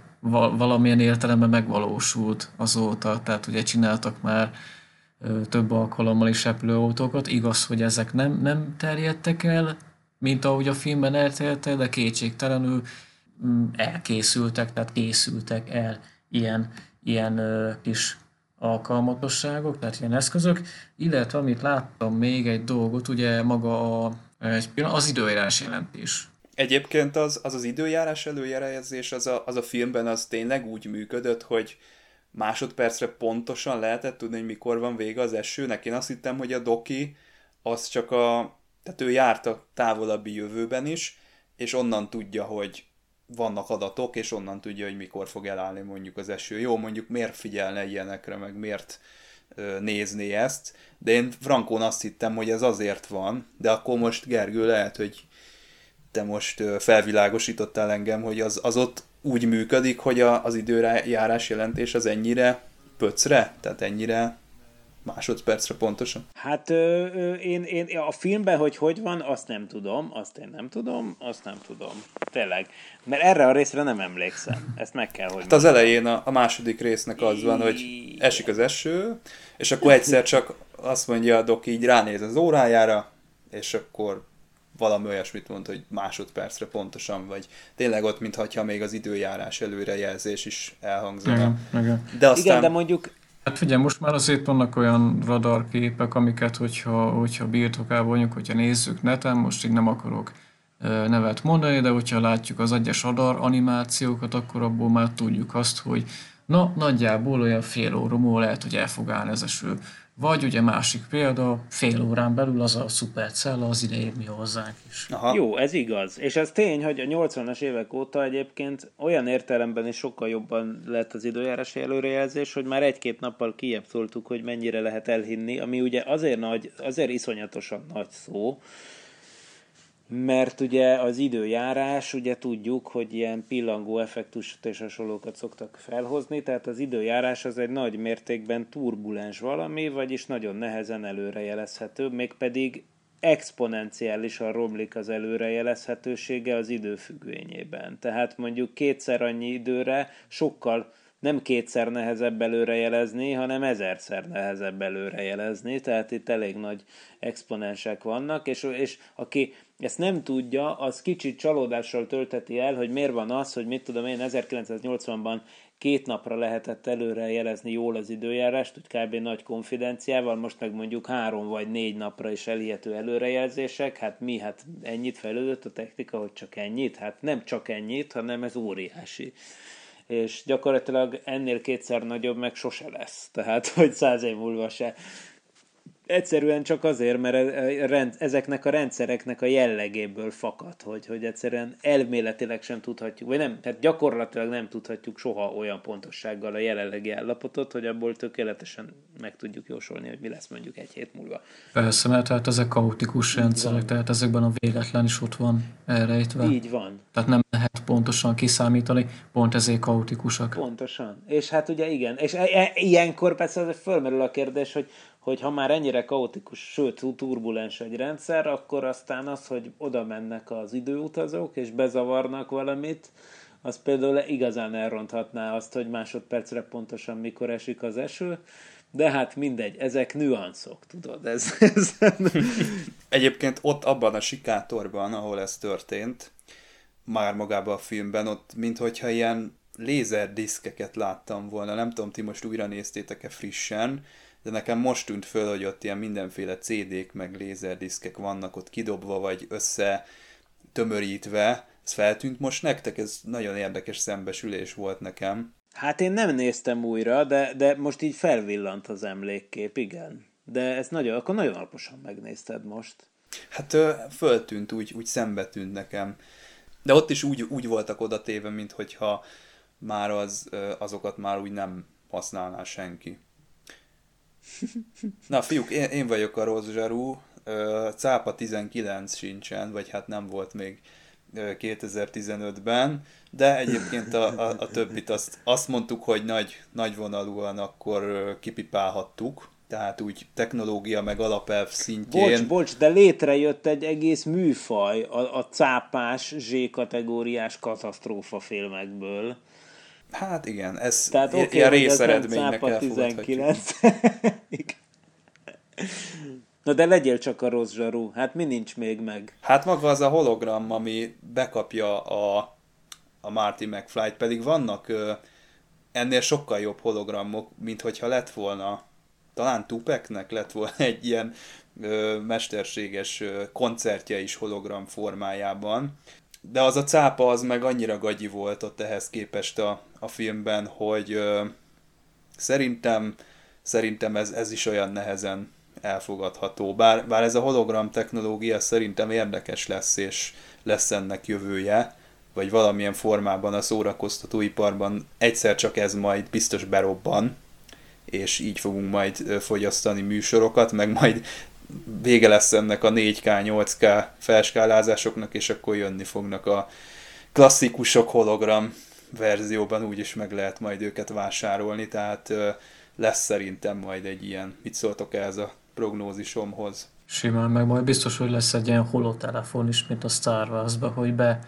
valamilyen értelemben megvalósult azóta, tehát ugye csináltak már több alkalommal is repülőautókat. Igaz, hogy ezek nem, nem terjedtek el, mint ahogy a filmben elterjedtek, de kétségtelenül mm, elkészültek, tehát készültek el ilyen, ilyen kis alkalmatosságok, tehát ilyen eszközök, illetve amit láttam még egy dolgot, ugye maga a, egy az időjárás jelentés. Egyébként az az, az időjárás előjelezés az a, az a filmben az tényleg úgy működött, hogy másodpercre pontosan lehetett tudni, hogy mikor van vége az esőnek. Én azt hittem, hogy a doki az csak a... Tehát ő járt a távolabbi jövőben is, és onnan tudja, hogy vannak adatok, és onnan tudja, hogy mikor fog elállni mondjuk az eső. Jó, mondjuk miért figyelne ilyenekre, meg miért ö, nézné ezt, de én Frankón azt hittem, hogy ez azért van, de akkor most Gergő lehet, hogy te most felvilágosítottál engem, hogy az, az ott úgy működik, hogy a, az időjárás jelentés az ennyire pöcre, tehát ennyire másodpercre pontosan? Hát ö, ö, én, én a filmben, hogy hogy van, azt nem tudom, azt én nem tudom, azt nem tudom. Tényleg. Mert erre a részre nem emlékszem. Ezt meg kell, hogy Hát az elején a, a második résznek az van, hogy esik az eső, és akkor egyszer csak azt mondja a doki, így ránéz az órájára, és akkor valami olyasmit mond, hogy másodpercre pontosan, vagy tényleg ott, mintha még az időjárás előrejelzés is elhangzana. Igen, igen. De aztán... Igen, de mondjuk Hát figyelj, most már azért vannak olyan radarképek, amiket, hogyha, hogyha birtokában vagyunk, hogyha nézzük neten, most így nem akarok nevet mondani, de hogyha látjuk az egyes radar animációkat, akkor abból már tudjuk azt, hogy na, nagyjából olyan fél óra múlva lehet, hogy el fog állni az eső. Vagy ugye másik példa, fél órán belül az a szupercella az ide mi hozzánk is. Aha. Jó, ez igaz. És ez tény, hogy a 80-as évek óta egyébként olyan értelemben is sokkal jobban lett az időjárási előrejelzés, hogy már egy-két nappal kiebb szóltuk, hogy mennyire lehet elhinni, ami ugye azért nagy, azért iszonyatosan nagy szó, mert ugye az időjárás, ugye tudjuk, hogy ilyen pillangó effektust és hasonlókat szoktak felhozni, tehát az időjárás az egy nagy mértékben turbulens valami, vagyis nagyon nehezen előrejelezhető, mégpedig exponenciálisan romlik az előrejelezhetősége az idő függvényében. Tehát mondjuk kétszer annyi időre sokkal nem kétszer nehezebb előrejelezni, hanem ezerszer nehezebb előrejelezni, tehát itt elég nagy exponensek vannak, és, és aki ezt nem tudja, az kicsit csalódással tölteti el, hogy miért van az, hogy mit tudom én 1980-ban két napra lehetett előre jelezni jól az időjárást, hogy kb. nagy konfidenciával, most meg mondjuk három vagy négy napra is elhihető előrejelzések, hát mi, hát ennyit fejlődött a technika, hogy csak ennyit? Hát nem csak ennyit, hanem ez óriási és gyakorlatilag ennél kétszer nagyobb meg sose lesz. Tehát, hogy száz év múlva se Egyszerűen csak azért, mert e- ezeknek a rendszereknek a jellegéből fakad, hogy, hogy egyszerűen elméletileg sem tudhatjuk, vagy nem, tehát gyakorlatilag nem tudhatjuk soha olyan pontossággal a jelenlegi állapotot, hogy abból tökéletesen meg tudjuk jósolni, hogy mi lesz mondjuk egy hét múlva. Persze, mert tehát ezek kaotikus rendszerek, tehát ezekben a véletlen is ott van elrejtve. Így van. Tehát nem lehet pontosan kiszámítani, pont ezért kaotikusak. Pontosan. És hát ugye igen, és e- e- ilyenkor persze fölmerül a kérdés, hogy hogy ha már ennyire kaotikus, sőt turbulens egy rendszer, akkor aztán az, hogy oda mennek az időutazók, és bezavarnak valamit, az például igazán elronthatná azt, hogy másodpercre pontosan mikor esik az eső, de hát mindegy, ezek nüanszok, tudod, ez, ez... Egyébként ott abban a sikátorban, ahol ez történt, már magában a filmben, ott minthogyha ilyen lézerdiszkeket láttam volna, nem tudom, ti most újra néztétek-e frissen, de nekem most tűnt föl, hogy ott ilyen mindenféle CD-k meg lézerdiszkek vannak ott kidobva, vagy össze tömörítve. Ez feltűnt most nektek? Ez nagyon érdekes szembesülés volt nekem. Hát én nem néztem újra, de, de most így felvillant az emlékkép, igen. De ez nagyon, akkor nagyon alaposan megnézted most. Hát föltűnt, úgy, úgy szembe tűnt nekem. De ott is úgy, úgy voltak oda téve, mint hogyha már az, azokat már úgy nem használná senki. Na fiúk, én, én vagyok a rossz zsarú, cápa 19 sincsen, vagy hát nem volt még 2015-ben, de egyébként a, a, a többit azt, azt mondtuk, hogy nagy, nagy vonalúan akkor kipipálhattuk, tehát úgy technológia meg alapelv szintjén. Bocs, bocs, de létrejött egy egész műfaj a, a cápás Z-kategóriás katasztrófa filmekből. Hát igen, ez Tehát okay, ilyen részeredménynek 19. Na de legyél csak a rossz zsarú, hát mi nincs még meg? Hát maga az a hologram, ami bekapja a, a Marty McFly, pedig vannak ö, ennél sokkal jobb hologramok, mint hogyha lett volna, talán Tupeknek lett volna egy ilyen ö, mesterséges ö, koncertje is hologram formájában, de az a cápa az meg annyira gagyi volt ott ehhez képest a, a filmben, hogy ö, szerintem, szerintem ez, ez is olyan nehezen elfogadható. Bár, bár ez a hologram technológia szerintem érdekes lesz, és lesz ennek jövője, vagy valamilyen formában a szórakoztatóiparban egyszer csak ez majd biztos berobban, és így fogunk majd fogyasztani műsorokat, meg majd vége lesz ennek a 4K, 8K felskálázásoknak, és akkor jönni fognak a klasszikusok hologram verzióban, úgyis meg lehet majd őket vásárolni, tehát lesz szerintem majd egy ilyen, mit szóltok ez a prognózisomhoz? Simán, meg majd biztos, hogy lesz egy ilyen holotelefon is, mint a Star Wars-ba, hogy be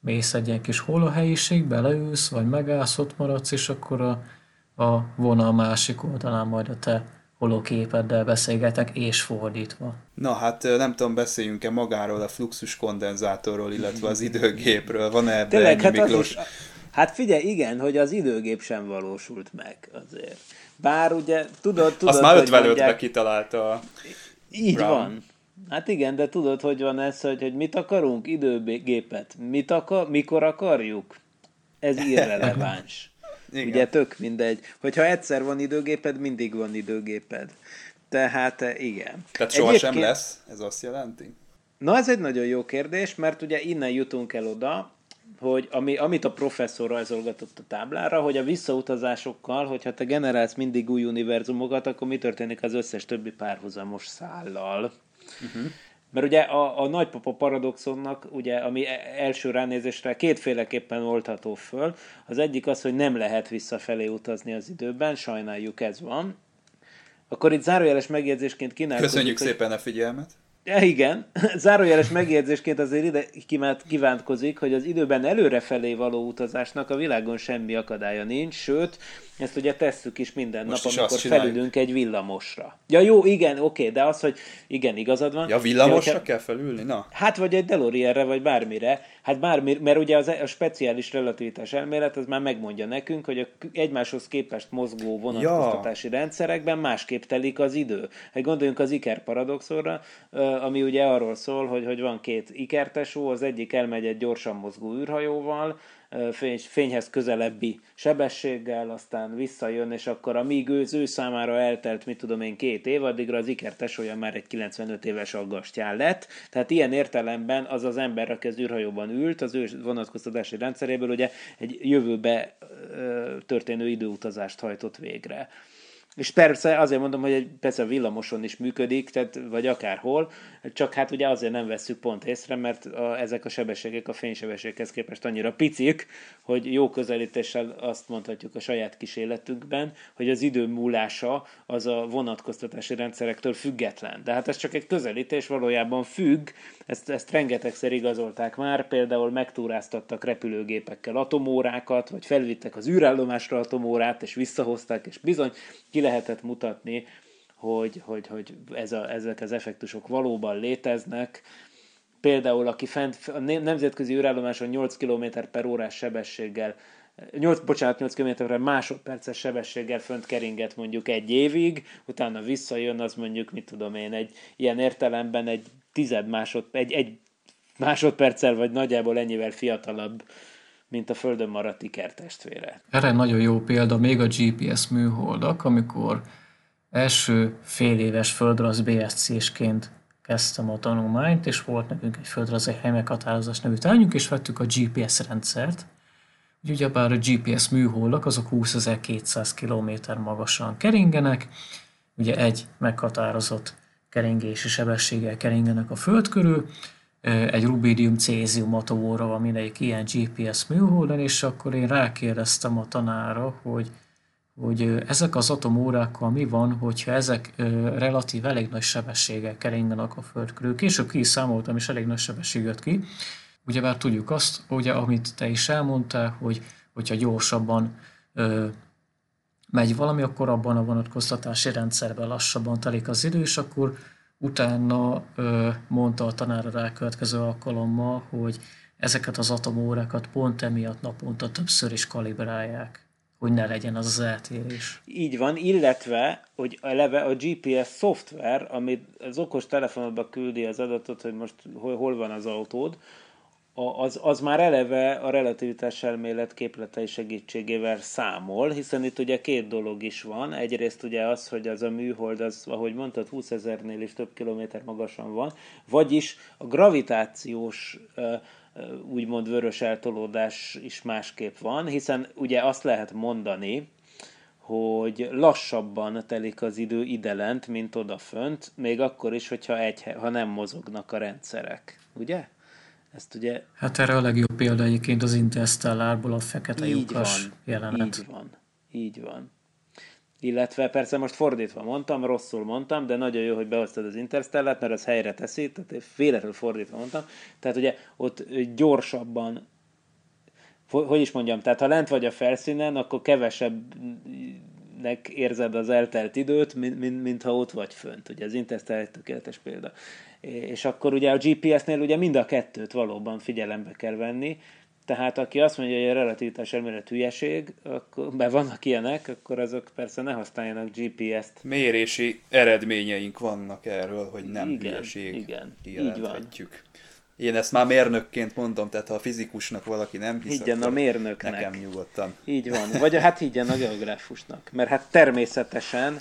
mész egy ilyen kis holohelyiség, beleülsz, vagy megállsz, ott maradsz, és akkor a, a vonal másik oldalán majd a te holoképeddel beszélgetek, és fordítva. Na hát nem tudom, beszéljünk-e magáról a fluxus kondenzátorról, illetve az időgépről. Van-e ebben Tényleg, hát Miklós? Is, hát figyelj, igen, hogy az időgép sem valósult meg azért. Bár ugye, tudod, tudod, Azt már 55-ben mondják... kitalálta Így Brown. van. Hát igen, de tudod, hogy van ez, hogy, hogy mit akarunk? Időgépet. Mit akar, mikor akarjuk? Ez irreleváns. Igen. Ugye tök mindegy. Hogyha egyszer van időgéped, mindig van időgéped. Tehát eh, igen. Tehát sohasem Egyébként... lesz, ez azt jelenti? Na ez egy nagyon jó kérdés, mert ugye innen jutunk el oda, hogy ami, amit a professzor rajzolgatott a táblára, hogy a visszautazásokkal, hogyha te generálsz mindig új univerzumokat, akkor mi történik az összes többi párhuzamos szállal. Uh-huh. Mert ugye a, a nagypapa paradoxonnak, ugye, ami e, első ránézésre kétféleképpen oldható föl. Az egyik az, hogy nem lehet visszafelé utazni az időben, sajnáljuk ez van. Akkor itt zárójeles megjegyzésként kínálkozik. Köszönjük hogy... szépen a figyelmet! Ja, igen, zárójeles megjegyzésként azért ide kívántkozik, hogy az időben előrefelé való utazásnak a világon semmi akadálya nincs, sőt, ezt ugye tesszük is minden Most nap, is amikor felülünk egy villamosra. Ja jó, igen, oké, de az, hogy igen, igazad van. Ja, villamosra de, kell felülni, na? Hát, vagy egy DeLoreanre, vagy bármire. Hát bármi, mert ugye az, a speciális relativitás elmélet az már megmondja nekünk, hogy a egymáshoz képest mozgó vonatkoztatási ja. rendszerekben másképp telik az idő. Hát gondoljunk az Iker paradoxorra, ami ugye arról szól, hogy, hogy van két ikertesó, az egyik elmegy egy gyorsan mozgó űrhajóval, fényhez közelebbi sebességgel, aztán visszajön, és akkor amíg ő, ő számára eltelt, mit tudom én, két év, addigra az Iker tesója már egy 95 éves aggastyán lett. Tehát ilyen értelemben az az ember, aki az űrhajóban ült, az ő vonatkoztatási rendszeréből ugye egy jövőbe történő időutazást hajtott végre. És persze azért mondom, hogy egy, persze a villamoson is működik, tehát, vagy akárhol, csak hát ugye azért nem vesszük pont észre, mert a, ezek a sebességek a fénysebességhez képest annyira picik, hogy jó közelítéssel azt mondhatjuk a saját kis életünkben, hogy az idő múlása az a vonatkoztatási rendszerektől független. De hát ez csak egy közelítés, valójában függ, ezt, ezt rengetegszer igazolták már, például megtúráztattak repülőgépekkel atomórákat, vagy felvittek az űrállomásra atomórát, és visszahozták, és bizony ki lehetett mutatni, hogy, hogy, hogy ez a, ezek az effektusok valóban léteznek. Például, aki fent a nemzetközi űrállomáson 8 km per órás sebességgel 8, bocsánat, 8 km másodperces sebességgel fönt keringet mondjuk egy évig, utána visszajön, az mondjuk, mit tudom én, egy ilyen értelemben egy tized másod, egy, egy másodperccel, vagy nagyjából ennyivel fiatalabb, mint a Földön maradt ikertestvére. Erre nagyon jó példa még a GPS műholdak, amikor első fél éves földrajz BSC-sként kezdtem a tanulmányt, és volt nekünk egy földrajzi helymeghatározás nevű tárgyunk, és vettük a GPS rendszert. Ugyebár a GPS műholdak azok 20.200 km magasan keringenek, ugye egy meghatározott keringési sebességgel keringenek a föld körül, egy rubidium cézium atomóra van mindegyik ilyen GPS műholdon, és akkor én rákérdeztem a tanára, hogy hogy ezek az atomórákkal mi van, hogyha ezek relatív elég nagy sebességgel keringenek a Föld körül. Később ki is számoltam, és elég nagy sebesség jött ki. Ugyebár tudjuk azt, ugye, amit te is elmondtál, hogy hogyha gyorsabban ö, megy valami, akkor abban a vonatkoztatási rendszerben lassabban telik az idő, és akkor utána ö, mondta a tanára rá következő alkalommal, hogy ezeket az atomórákat pont emiatt naponta többször is kalibrálják hogy ne legyen az az eltérés. Így van, illetve, hogy eleve a GPS szoftver, amit az okos telefonodba küldi az adatot, hogy most hol, hol van az autód, az, az már eleve a relativitás elmélet képletei segítségével számol, hiszen itt ugye két dolog is van. Egyrészt ugye az, hogy az a műhold, az, ahogy mondtad, 20 ezernél is több kilométer magasan van, vagyis a gravitációs úgymond vörös eltolódás is másképp van, hiszen ugye azt lehet mondani, hogy lassabban telik az idő idelent, mint odafönt, még akkor is, hogyha egy, ha nem mozognak a rendszerek, ugye? Ezt ugye... Hát erre a legjobb példa egyébként az Interstellárból a fekete így lyukas van, jelenet. Így van, így van. Illetve persze most fordítva mondtam, rosszul mondtam, de nagyon jó, hogy behoztad az Interstellát, mert az helyre teszi, tehát véletlenül fordítva mondtam. Tehát ugye ott gyorsabban, hogy is mondjam, tehát ha lent vagy a felszínen, akkor kevesebbnek érzed az eltelt időt, mint, mint, mint ha ott vagy fönt. Ugye az Interstellar egy tökéletes példa. És akkor ugye a GPS-nél ugye mind a kettőt valóban figyelembe kell venni, tehát aki azt mondja, hogy a relativitás elmélet hülyeség, akkor, mert vannak ilyenek, akkor azok persze ne használjanak GPS-t. Mérési eredményeink vannak erről, hogy nem igen, hülyeség. Igen, így van. Én ezt már mérnökként mondom, tehát ha a fizikusnak valaki nem hisz, higgyen a mérnöknek. Nekem nyugodtan. Így van. Vagy hát higgyen a geográfusnak. Mert hát természetesen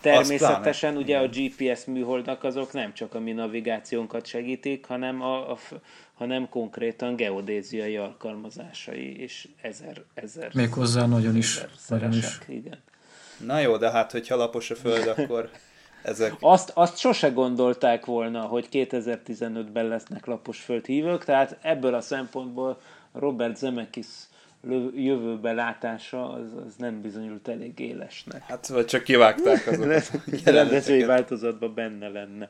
Természetesen ugye a GPS műholdak azok nem csak a mi navigációnkat segítik, hanem, a, a, hanem konkrétan geodéziai alkalmazásai, és ezer, ezer. Méghozzá nagyon is. Nagyon is. Igen. Na jó, de hát, hogyha lapos a föld, akkor ezek... Azt, azt sose gondolták volna, hogy 2015-ben lesznek lapos földhívők, tehát ebből a szempontból Robert Zemeckis jövőbe látása az, az nem bizonyult elég élesnek. Hát vagy csak kivágták azokat. Rendezői változatban benne lenne.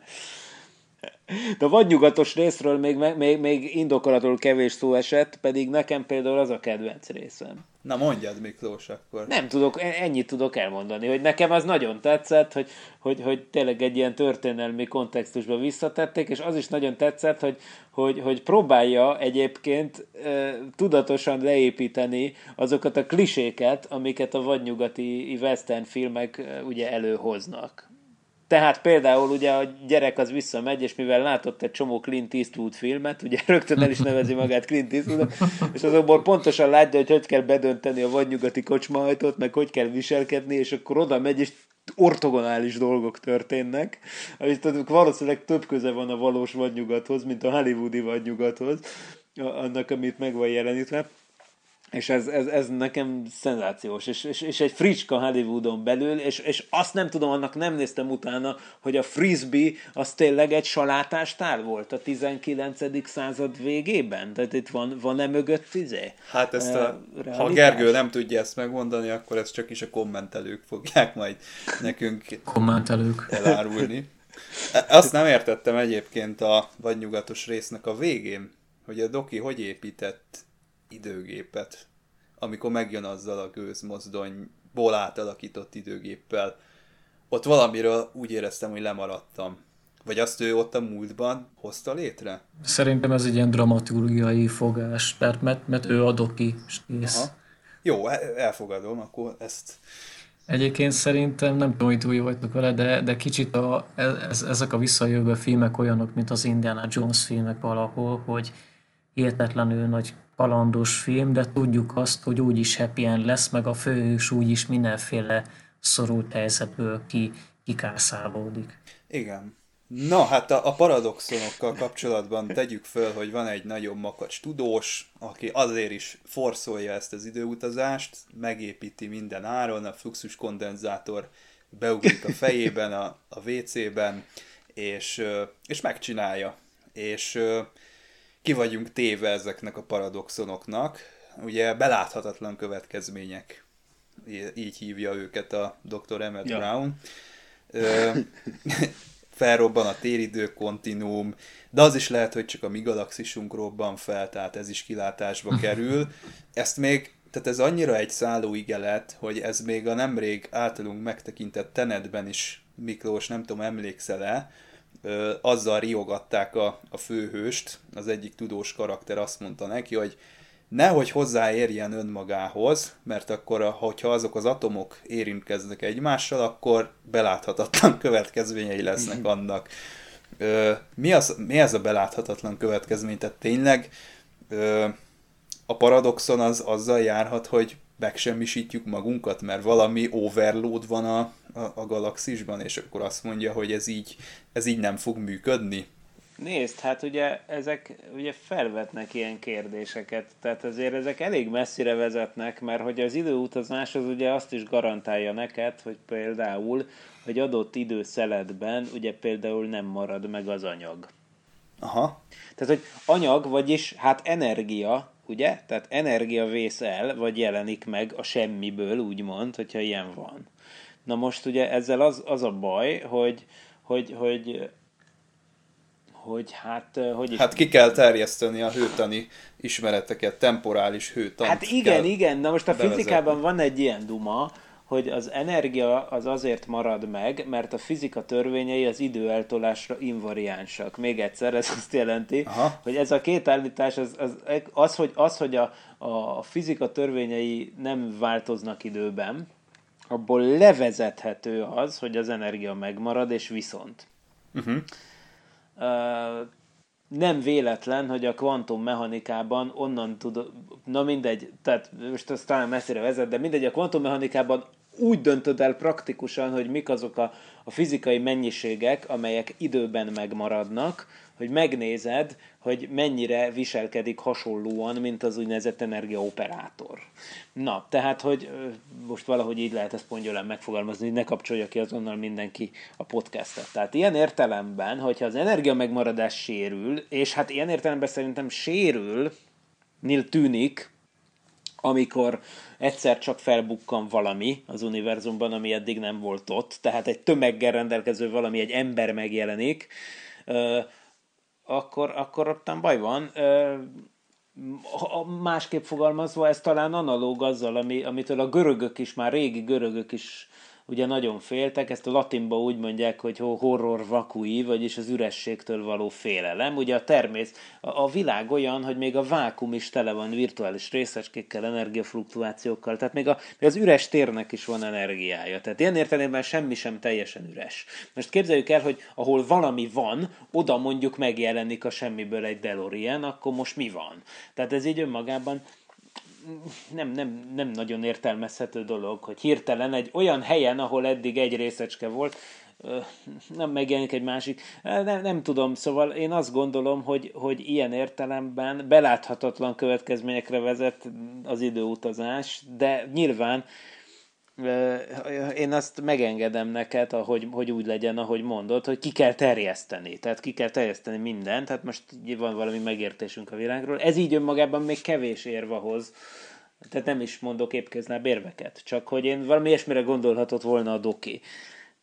De a vadnyugatos részről még, még, még indokolatról kevés szó esett, pedig nekem például az a kedvenc részem. Na mondjad Miklós akkor. Nem tudok, ennyit tudok elmondani, hogy nekem az nagyon tetszett, hogy, hogy, hogy tényleg egy ilyen történelmi kontextusba visszatették, és az is nagyon tetszett, hogy, hogy, hogy próbálja egyébként e, tudatosan leépíteni azokat a kliséket, amiket a vadnyugati western filmek e, ugye előhoznak Tehát például ugye a gyerek az visszamegy, és mivel látott egy csomó Clint Eastwood filmet, ugye rögtön el is nevezi magát Clint Eastwood, és azonban pontosan látja, hogy hogy kell bedönteni a vadnyugati kocsmahajtót, meg hogy kell viselkedni, és akkor oda megy, és ortogonális dolgok történnek, amit valószínűleg több köze van a valós vadnyugathoz, mint a hollywoodi vadnyugathoz, annak, amit meg van jelenítve. És ez, ez, ez nekem szenzációs, és, és, és egy fricska Hollywoodon belül, és, és azt nem tudom, annak nem néztem utána, hogy a frisbee az tényleg egy salátástál volt a 19. század végében? Tehát itt van, van-e mögött izé? Hát ezt a, uh, ha Gergő nem tudja ezt megmondani, akkor ezt csak is a kommentelők fogják majd nekünk kommentelők. elárulni. Azt nem értettem egyébként a vadnyugatos résznek a végén, hogy a Doki hogy épített időgépet, amikor megjön azzal a gőzmozdonyból átalakított időgéppel. Ott valamiről úgy éreztem, hogy lemaradtam. Vagy azt ő ott a múltban hozta létre? Szerintem ez egy ilyen dramaturgiai fogás, mert, mert, mert ő adok ki, és kész. Aha. Jó, elfogadom, akkor ezt... Egyébként szerintem, nem tudom, hogy túl vagytok vele, de, de kicsit a, ez, ezek a visszajövő filmek olyanok, mint az Indiana Jones filmek valahol, hogy hihetetlenül nagy kalandos film, de tudjuk azt, hogy úgyis happy end lesz, meg a főhős úgyis mindenféle szorult helyzetből ki, kikászálódik. Igen. Na, hát a, a paradoxonokkal kapcsolatban tegyük föl, hogy van egy nagyon makacs tudós, aki azért is forszolja ezt az időutazást, megépíti minden áron, a fluxus kondenzátor beugrik a fejében, a, a WC-ben, és, és megcsinálja. És ki vagyunk téve ezeknek a paradoxonoknak. Ugye beláthatatlan következmények, így hívja őket a Dr. Emmett ja. Brown. Ö, felrobban a téridő kontinúm, de az is lehet, hogy csak a mi galaxisunk robban fel, tehát ez is kilátásba kerül. Ezt még, tehát ez annyira egy szálló igelet, hogy ez még a nemrég általunk megtekintett Tenetben is, Miklós, nem tudom, emlékszel-e, azzal riogatták a, a főhőst, az egyik tudós karakter azt mondta neki, hogy nehogy hozzáérjen önmagához, mert akkor, hogyha azok az atomok érintkeznek egymással, akkor beláthatatlan következményei lesznek annak. Mi, az, mi ez a beláthatatlan következmény? Tehát tényleg a paradoxon az azzal járhat, hogy megsemmisítjük magunkat, mert valami overload van a, a, a galaxisban, és akkor azt mondja, hogy ez így, ez így nem fog működni. Nézd, hát ugye ezek ugye felvetnek ilyen kérdéseket, tehát azért ezek elég messzire vezetnek, mert hogy az időutazás az ugye azt is garantálja neked, hogy például, hogy adott időszeletben ugye például nem marad meg az anyag. Aha. Tehát, hogy anyag, vagyis hát energia, ugye? Tehát energia vész el, vagy jelenik meg a semmiből, úgymond, hogyha ilyen van. Na most ugye ezzel az, az a baj, hogy, hogy, hogy hogy hát... Hogy. Hát ki kell terjeszteni a hőtani ismereteket, temporális hőtant. Hát igen, igen, na most a bevezetni. fizikában van egy ilyen duma, hogy az energia az azért marad meg, mert a fizika törvényei az időeltolásra invariánsak. Még egyszer, ez azt jelenti, Aha. hogy ez a két állítás, az, az, az hogy, az, hogy a, a fizika törvényei nem változnak időben, abból levezethető az, hogy az energia megmarad, és viszont. Uh-huh. Uh, nem véletlen, hogy a kvantummechanikában onnan tud, na mindegy, tehát most az talán messzire vezet, de mindegy, a kvantummechanikában úgy döntöd el praktikusan, hogy mik azok a, a fizikai mennyiségek, amelyek időben megmaradnak, hogy megnézed, hogy mennyire viselkedik hasonlóan, mint az úgynevezett energiaoperátor. Na, tehát, hogy most valahogy így lehet ezt pongyolán megfogalmazni, hogy ne kapcsolja ki azonnal mindenki a podcastet. Tehát ilyen értelemben, hogyha az energia megmaradás sérül, és hát ilyen értelemben szerintem sérül, nil tűnik, amikor egyszer csak felbukkan valami az univerzumban, ami eddig nem volt ott, tehát egy tömeggel rendelkező valami, egy ember megjelenik, akkor, akkor ottan baj van. Másképp fogalmazva, ez talán analóg azzal, ami, amitől a görögök is, már régi görögök is ugye nagyon féltek, ezt a latinba úgy mondják, hogy horror vacui, vagyis az ürességtől való félelem. Ugye a természet, a, világ olyan, hogy még a vákum is tele van virtuális részecskékkel, energiafluktuációkkal, tehát még, a, még az üres térnek is van energiája. Tehát ilyen értelemben semmi sem teljesen üres. Most képzeljük el, hogy ahol valami van, oda mondjuk megjelenik a semmiből egy DeLorean, akkor most mi van? Tehát ez így önmagában nem, nem, nem nagyon értelmezhető dolog, hogy hirtelen egy olyan helyen, ahol eddig egy részecske volt, nem megjelenik egy másik, nem, nem tudom, szóval én azt gondolom, hogy, hogy ilyen értelemben beláthatatlan következményekre vezet az időutazás, de nyilván én azt megengedem neked, ahogy, hogy úgy legyen, ahogy mondod, hogy ki kell terjeszteni. Tehát ki kell terjeszteni mindent. Tehát most van valami megértésünk a világról. Ez így önmagában még kevés érve hoz. Tehát nem is mondok épkéznább érveket. Csak hogy én valami ilyesmire gondolhatott volna a doki.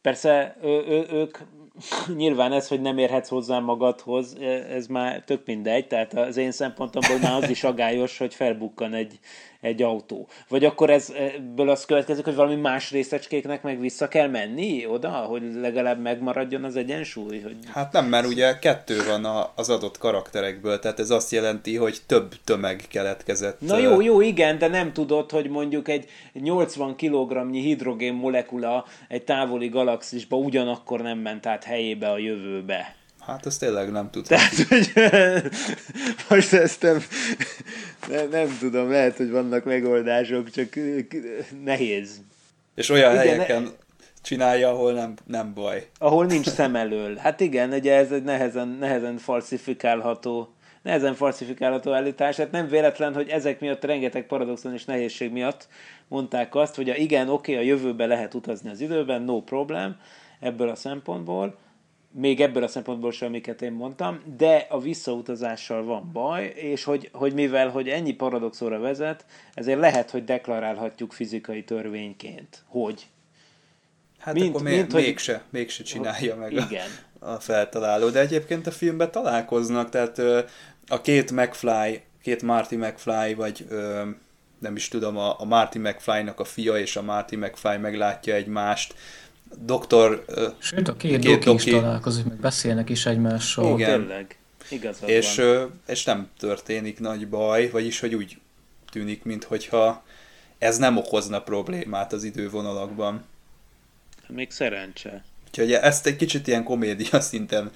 Persze ő, ő, ők nyilván ez, hogy nem érhetsz hozzá magadhoz, ez már tök mindegy, tehát az én szempontomból már az is agályos, hogy felbukkan egy, egy autó. Vagy akkor ez, ebből az következik, hogy valami más részecskéknek meg vissza kell menni oda, hogy legalább megmaradjon az egyensúly? Hogy... Hát nem, mert ugye kettő van az adott karakterekből, tehát ez azt jelenti, hogy több tömeg keletkezett. Na jó, jó, igen, de nem tudod, hogy mondjuk egy 80 kg hidrogén molekula egy távoli galaxisba ugyanakkor nem ment át helyébe a jövőbe. Hát ezt tényleg nem tudom. Tehát, hogy most ezt nem, nem, nem tudom, lehet, hogy vannak megoldások, csak nehéz. És olyan igen, helyeken ne... csinálja, ahol nem, nem baj. Ahol nincs szem elől. Hát igen, ugye ez egy nehezen, nehezen falsifikálható nehezen falsifikálható állítás. Hát nem véletlen, hogy ezek miatt rengeteg paradoxon és nehézség miatt mondták azt, hogy a, igen, oké, okay, a jövőbe lehet utazni az időben, no problem, ebből a szempontból, még ebből a szempontból sem, amiket én mondtam, de a visszautazással van baj, és hogy, hogy mivel hogy ennyi paradoxóra vezet, ezért lehet, hogy deklarálhatjuk fizikai törvényként, hogy. Hát mint, akkor mint, hogy... mégse, mégse csinálja meg igen. A, a feltaláló. De egyébként a filmben találkoznak, tehát a két McFly, két Marty McFly, vagy nem is tudom, a, a Marty McFly-nak a fia és a Marty McFly meglátja egymást, doktor... Sőt, a két, két doki, doki is találkozik, meg beszélnek is egymással. Igen. Tényleg. Igazad és, és nem történik nagy baj, vagyis hogy úgy tűnik, mintha ez nem okozna problémát az idővonalakban. Még szerencse. Úgyhogy ezt egy kicsit ilyen komédia szinten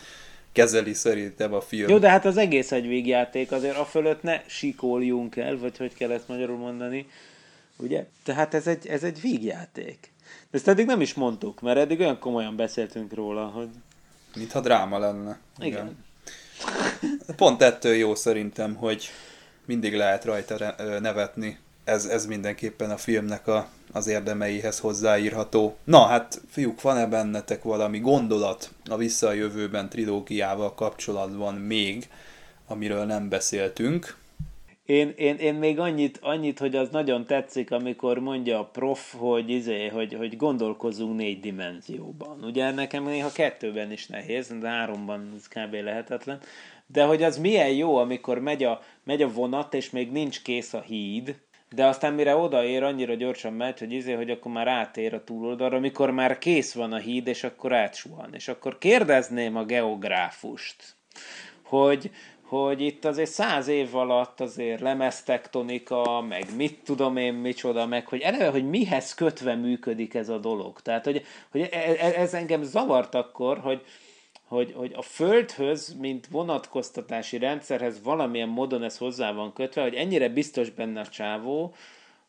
kezeli szerintem a film. Jó, de hát az egész egy végjáték, azért a fölött ne sikoljunk el, vagy hogy kell ezt magyarul mondani, ugye? Tehát ez egy, ez egy vígjáték. De ezt eddig nem is mondtuk, mert eddig olyan komolyan beszéltünk róla, hogy... Mintha dráma lenne. Igen. Igen. Pont ettől jó szerintem, hogy mindig lehet rajta nevetni. Ez, ez mindenképpen a filmnek a, az érdemeihez hozzáírható. Na hát, fiúk, van-e bennetek valami gondolat a Vissza a jövőben trilógiával kapcsolatban még, amiről nem beszéltünk? Én, én, én még annyit, annyit, hogy az nagyon tetszik, amikor mondja a prof, hogy, izé, hogy, hogy gondolkozunk négy dimenzióban. Ugye nekem néha kettőben is nehéz, de háromban ez kb. lehetetlen. De hogy az milyen jó, amikor megy a, megy a vonat, és még nincs kész a híd, de aztán mire odaér, annyira gyorsan megy, hogy izé, hogy akkor már átér a túloldalra, amikor már kész van a híd, és akkor átsuhan. És akkor kérdezném a geográfust, hogy, hogy itt azért száz év alatt azért lemeztektonika, meg mit tudom én micsoda, meg hogy eleve, hogy mihez kötve működik ez a dolog. Tehát, hogy, hogy e, e, ez engem zavart akkor, hogy, hogy, hogy a Földhöz, mint vonatkoztatási rendszerhez valamilyen módon ez hozzá van kötve, hogy ennyire biztos benne a csávó,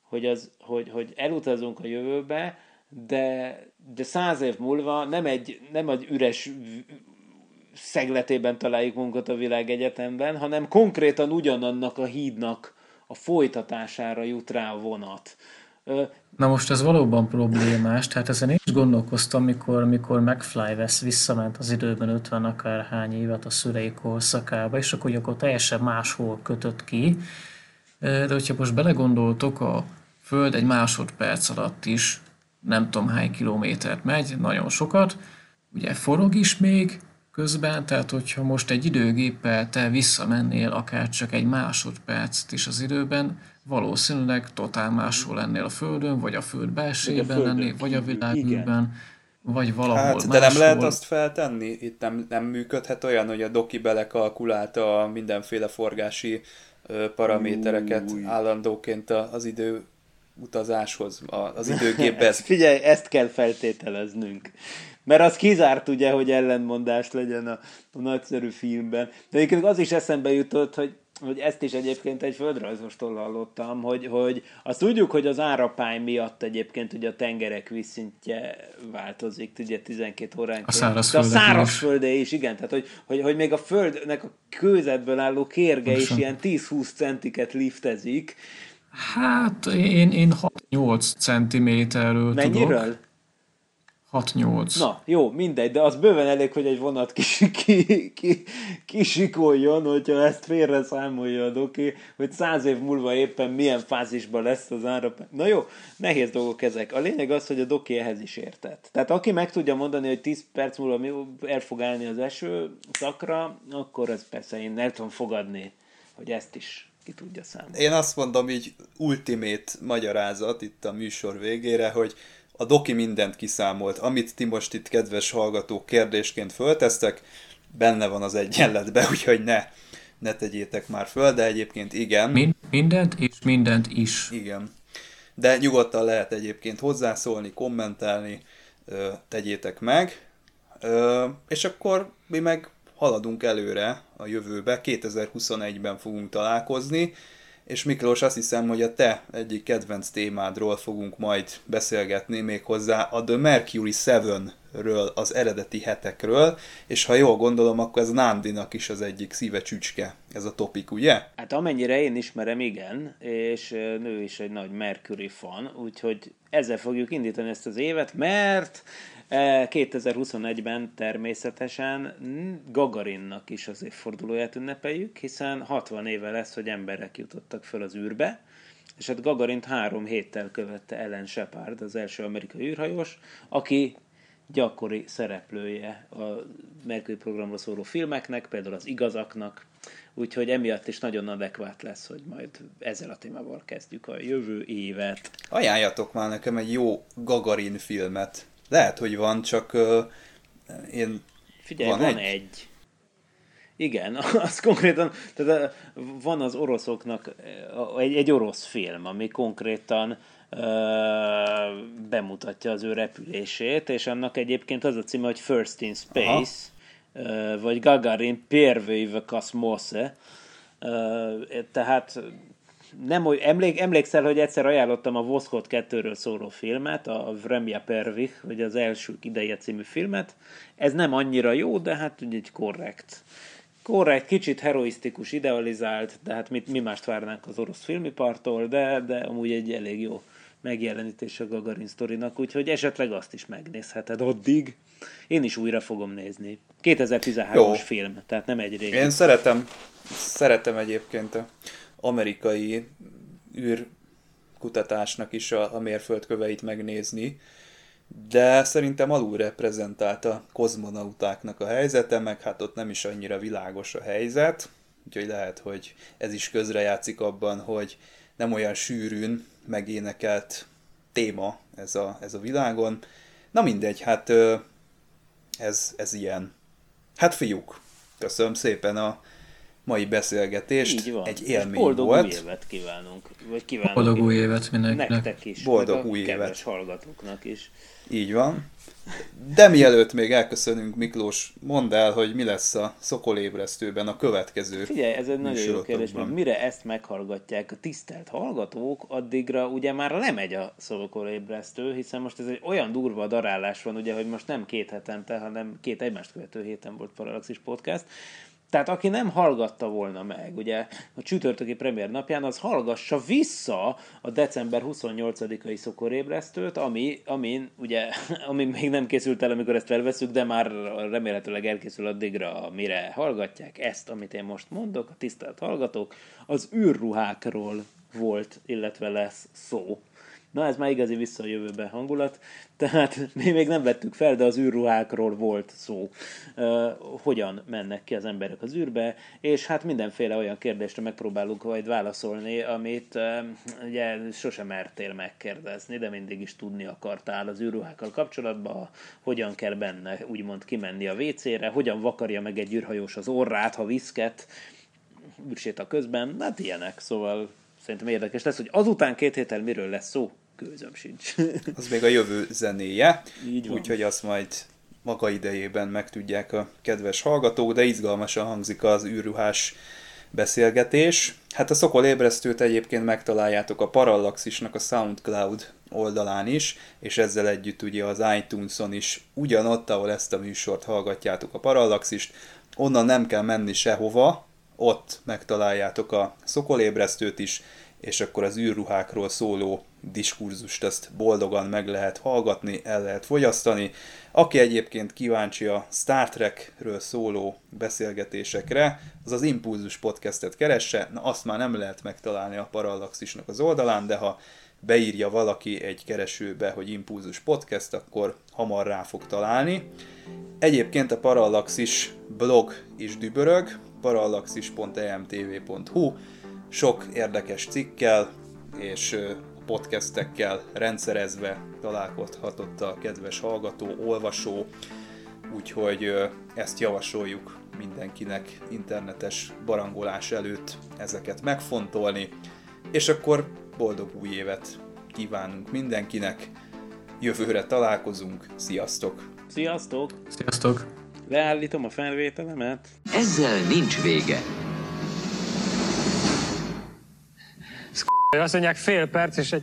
hogy, az, hogy, hogy elutazunk a jövőbe, de, de száz év múlva nem egy, nem egy üres szegletében találjuk munkat a világegyetemben, hanem konkrétan ugyanannak a hídnak a folytatására jut rá a vonat. Na most ez valóban problémás, tehát ezen én is gondolkoztam, mikor, mikor McFly vesz visszament az időben 50 akárhány évet a szülei korszakába, és akkor, akkor teljesen máshol kötött ki. De hogyha most belegondoltok, a Föld egy másodperc alatt is nem tudom hány kilométert megy, nagyon sokat, ugye forog is még, közben, tehát hogyha most egy időgéppel te visszamennél akár csak egy másodpercet is az időben, valószínűleg totál máshol lennél a Földön, vagy a Föld belsejében lennél, vagy a világűrben, vagy valahol Hát, de máshol. nem lehet azt feltenni? Itt nem, nem működhet olyan, hogy a doki belekalkulálta a mindenféle forgási ö, paramétereket Új. állandóként a- az idő utazáshoz, a- az időgépbe. Ezt, figyelj, ezt kell feltételeznünk. Mert az kizárt ugye, hogy ellentmondás legyen a, a nagyszerű filmben. De egyébként az is eszembe jutott, hogy hogy ezt is egyébként egy földrajzostól hallottam, hogy, hogy azt tudjuk, hogy az árapály miatt egyébként ugye a tengerek vízszintje változik, ugye 12 órán A szárazföldek De a is. szárazföldé is, igen, tehát hogy, hogy, hogy még a földnek a kőzetből álló kérge is Pontosan. ilyen 10-20 centiket liftezik. Hát én, én 6-8 centiméterről tudok. Mennyiről? 6-8. Na, jó, mindegy, de az bőven elég, hogy egy vonat kis, ki, ki, kisikoljon, hogyha ezt félre számolja a doki, hogy száz év múlva éppen milyen fázisban lesz az ára. Na jó, nehéz dolgok ezek. A lényeg az, hogy a doki ehhez is értett. Tehát aki meg tudja mondani, hogy 10 perc múlva mi el fog állni az eső szakra, akkor ez persze én el tudom fogadni, hogy ezt is ki tudja számolni. Én azt mondom így ultimate magyarázat itt a műsor végére, hogy a doki mindent kiszámolt. Amit ti most itt, kedves hallgatók, kérdésként föltesztek, benne van az egyenletben, úgyhogy ne, ne tegyétek már föl, de egyébként igen. Min- mindent és mindent is. Igen. De nyugodtan lehet egyébként hozzászólni, kommentálni, ö, tegyétek meg. És akkor mi meg haladunk előre a jövőbe, 2021-ben fogunk találkozni, és Miklós, azt hiszem, hogy a te egyik kedvenc témádról fogunk majd beszélgetni, méghozzá a The Mercury 7-ről, az eredeti hetekről, és ha jól gondolom, akkor ez Nándinak is az egyik szíve csücske, ez a topik, ugye? Hát amennyire én ismerem, igen, és nő is egy nagy Mercury fan, úgyhogy ezzel fogjuk indítani ezt az évet, mert eh, 2021-ben természetesen Gagarinnak is az évfordulóját ünnepeljük, hiszen 60 éve lesz, hogy emberek jutottak föl az űrbe, és hát Gagarint három héttel követte Ellen Shepard, az első amerikai űrhajós, aki gyakori szereplője a Mercury programról szóló filmeknek, például az igazaknak, úgyhogy emiatt is nagyon adekvát lesz, hogy majd ezzel a témával kezdjük a jövő évet. Ajánljatok már nekem egy jó Gagarin filmet. Lehet, hogy van, csak uh, én... Figyelj, van, van egy? egy. Igen, az konkrétan, tehát van az oroszoknak egy, egy orosz film, ami konkrétan bemutatja az ő repülését, és annak egyébként az a címe, hogy First in Space, uh, vagy Gagarin Первый в космосе. Uh, tehát nem, hogy emlék, emlékszel, hogy egyszer ajánlottam a Voszkot 2-ről szóló filmet, a Vremja Pervich, vagy az első ideje című filmet. Ez nem annyira jó, de hát ugye egy korrekt. Korrekt, kicsit heroisztikus, idealizált, de hát mit, mi mást várnánk az orosz filmipartól, de, de amúgy egy elég jó megjelenítés a Gagarin sztorinak, úgyhogy esetleg azt is megnézheted addig. Én is újra fogom nézni. 2013-as film, tehát nem egy régi. Én szeretem, szeretem egyébként a amerikai űrkutatásnak is a, a mérföldköveit megnézni, de szerintem alul reprezentált a kozmonautáknak a helyzete, meg hát ott nem is annyira világos a helyzet, úgyhogy lehet, hogy ez is közrejátszik abban, hogy nem olyan sűrűn megénekelt téma ez a, ez a világon. Na mindegy, hát ez, ez ilyen. Hát fiúk, köszönöm szépen a mai beszélgetést. Így van. Egy élmény boldog volt. új évet kívánunk. Vagy kívánunk Boldog új évet mindenkinek. Nektek is. Boldog új évet. hallgatóknak is. Így van. De mielőtt még elköszönünk, Miklós, mondd el, hogy mi lesz a szokolébresztőben a következő Figyelj, ez egy nagyon jó kérdés, mert mire ezt meghallgatják a tisztelt hallgatók, addigra ugye már lemegy a szokolébresztő, hiszen most ez egy olyan durva darálás van, ugye, hogy most nem két hetente, hanem két egymást követő héten volt Parallaxis Podcast, tehát aki nem hallgatta volna meg, ugye a csütörtöki premier napján, az hallgassa vissza a december 28-ai szokorébresztőt, ami, amin, ugye, ami még nem készült el, amikor ezt felveszünk, de már remélhetőleg elkészül addigra, mire hallgatják ezt, amit én most mondok, a tisztelt hallgatók, az űrruhákról volt, illetve lesz szó. Na, ez már igazi vissza a jövőbe hangulat. Tehát mi még nem vettük fel, de az űrruhákról volt szó. Uh, hogyan mennek ki az emberek az űrbe, és hát mindenféle olyan kérdésre megpróbálunk majd válaszolni, amit uh, ugye sosem mertél megkérdezni, de mindig is tudni akartál az űrruhákkal kapcsolatban, hogyan kell benne úgymond kimenni a WC-re, hogyan vakarja meg egy űrhajós az orrát, ha viszket, űrséta közben, hát ilyenek, szóval szerintem érdekes lesz, hogy azután két héttel miről lesz szó, gőzöm sincs. az még a jövő zenéje, úgyhogy azt majd maga idejében megtudják a kedves hallgatók, de izgalmasan hangzik az űrruhás beszélgetés. Hát a Szokol ébresztőt egyébként megtaláljátok a Parallaxisnak a SoundCloud oldalán is, és ezzel együtt ugye az iTunes-on is ugyanott, ahol ezt a műsort hallgatjátok a Parallaxist, onnan nem kell menni sehova, ott megtaláljátok a Szokolébresztőt is, és akkor az űrruhákról szóló diskurzust ezt boldogan meg lehet hallgatni, el lehet fogyasztani. Aki egyébként kíváncsi a Star Trekről szóló beszélgetésekre, az az Impulzus podcastet keresse, na azt már nem lehet megtalálni a Parallaxisnak az oldalán, de ha beírja valaki egy keresőbe, hogy Impulzus Podcast, akkor hamar rá fog találni. Egyébként a Parallaxis blog is dübörög, parallaxis.emtv.hu, sok érdekes cikkel és podcastekkel rendszerezve találkozhatott a kedves hallgató, olvasó, úgyhogy ezt javasoljuk mindenkinek internetes barangolás előtt ezeket megfontolni, és akkor boldog új évet kívánunk mindenkinek, jövőre találkozunk, sziasztok! Sziasztok! Sziasztok! Leállítom a felvételemet. Ezzel nincs vége. Azt mondják fél perc és egy...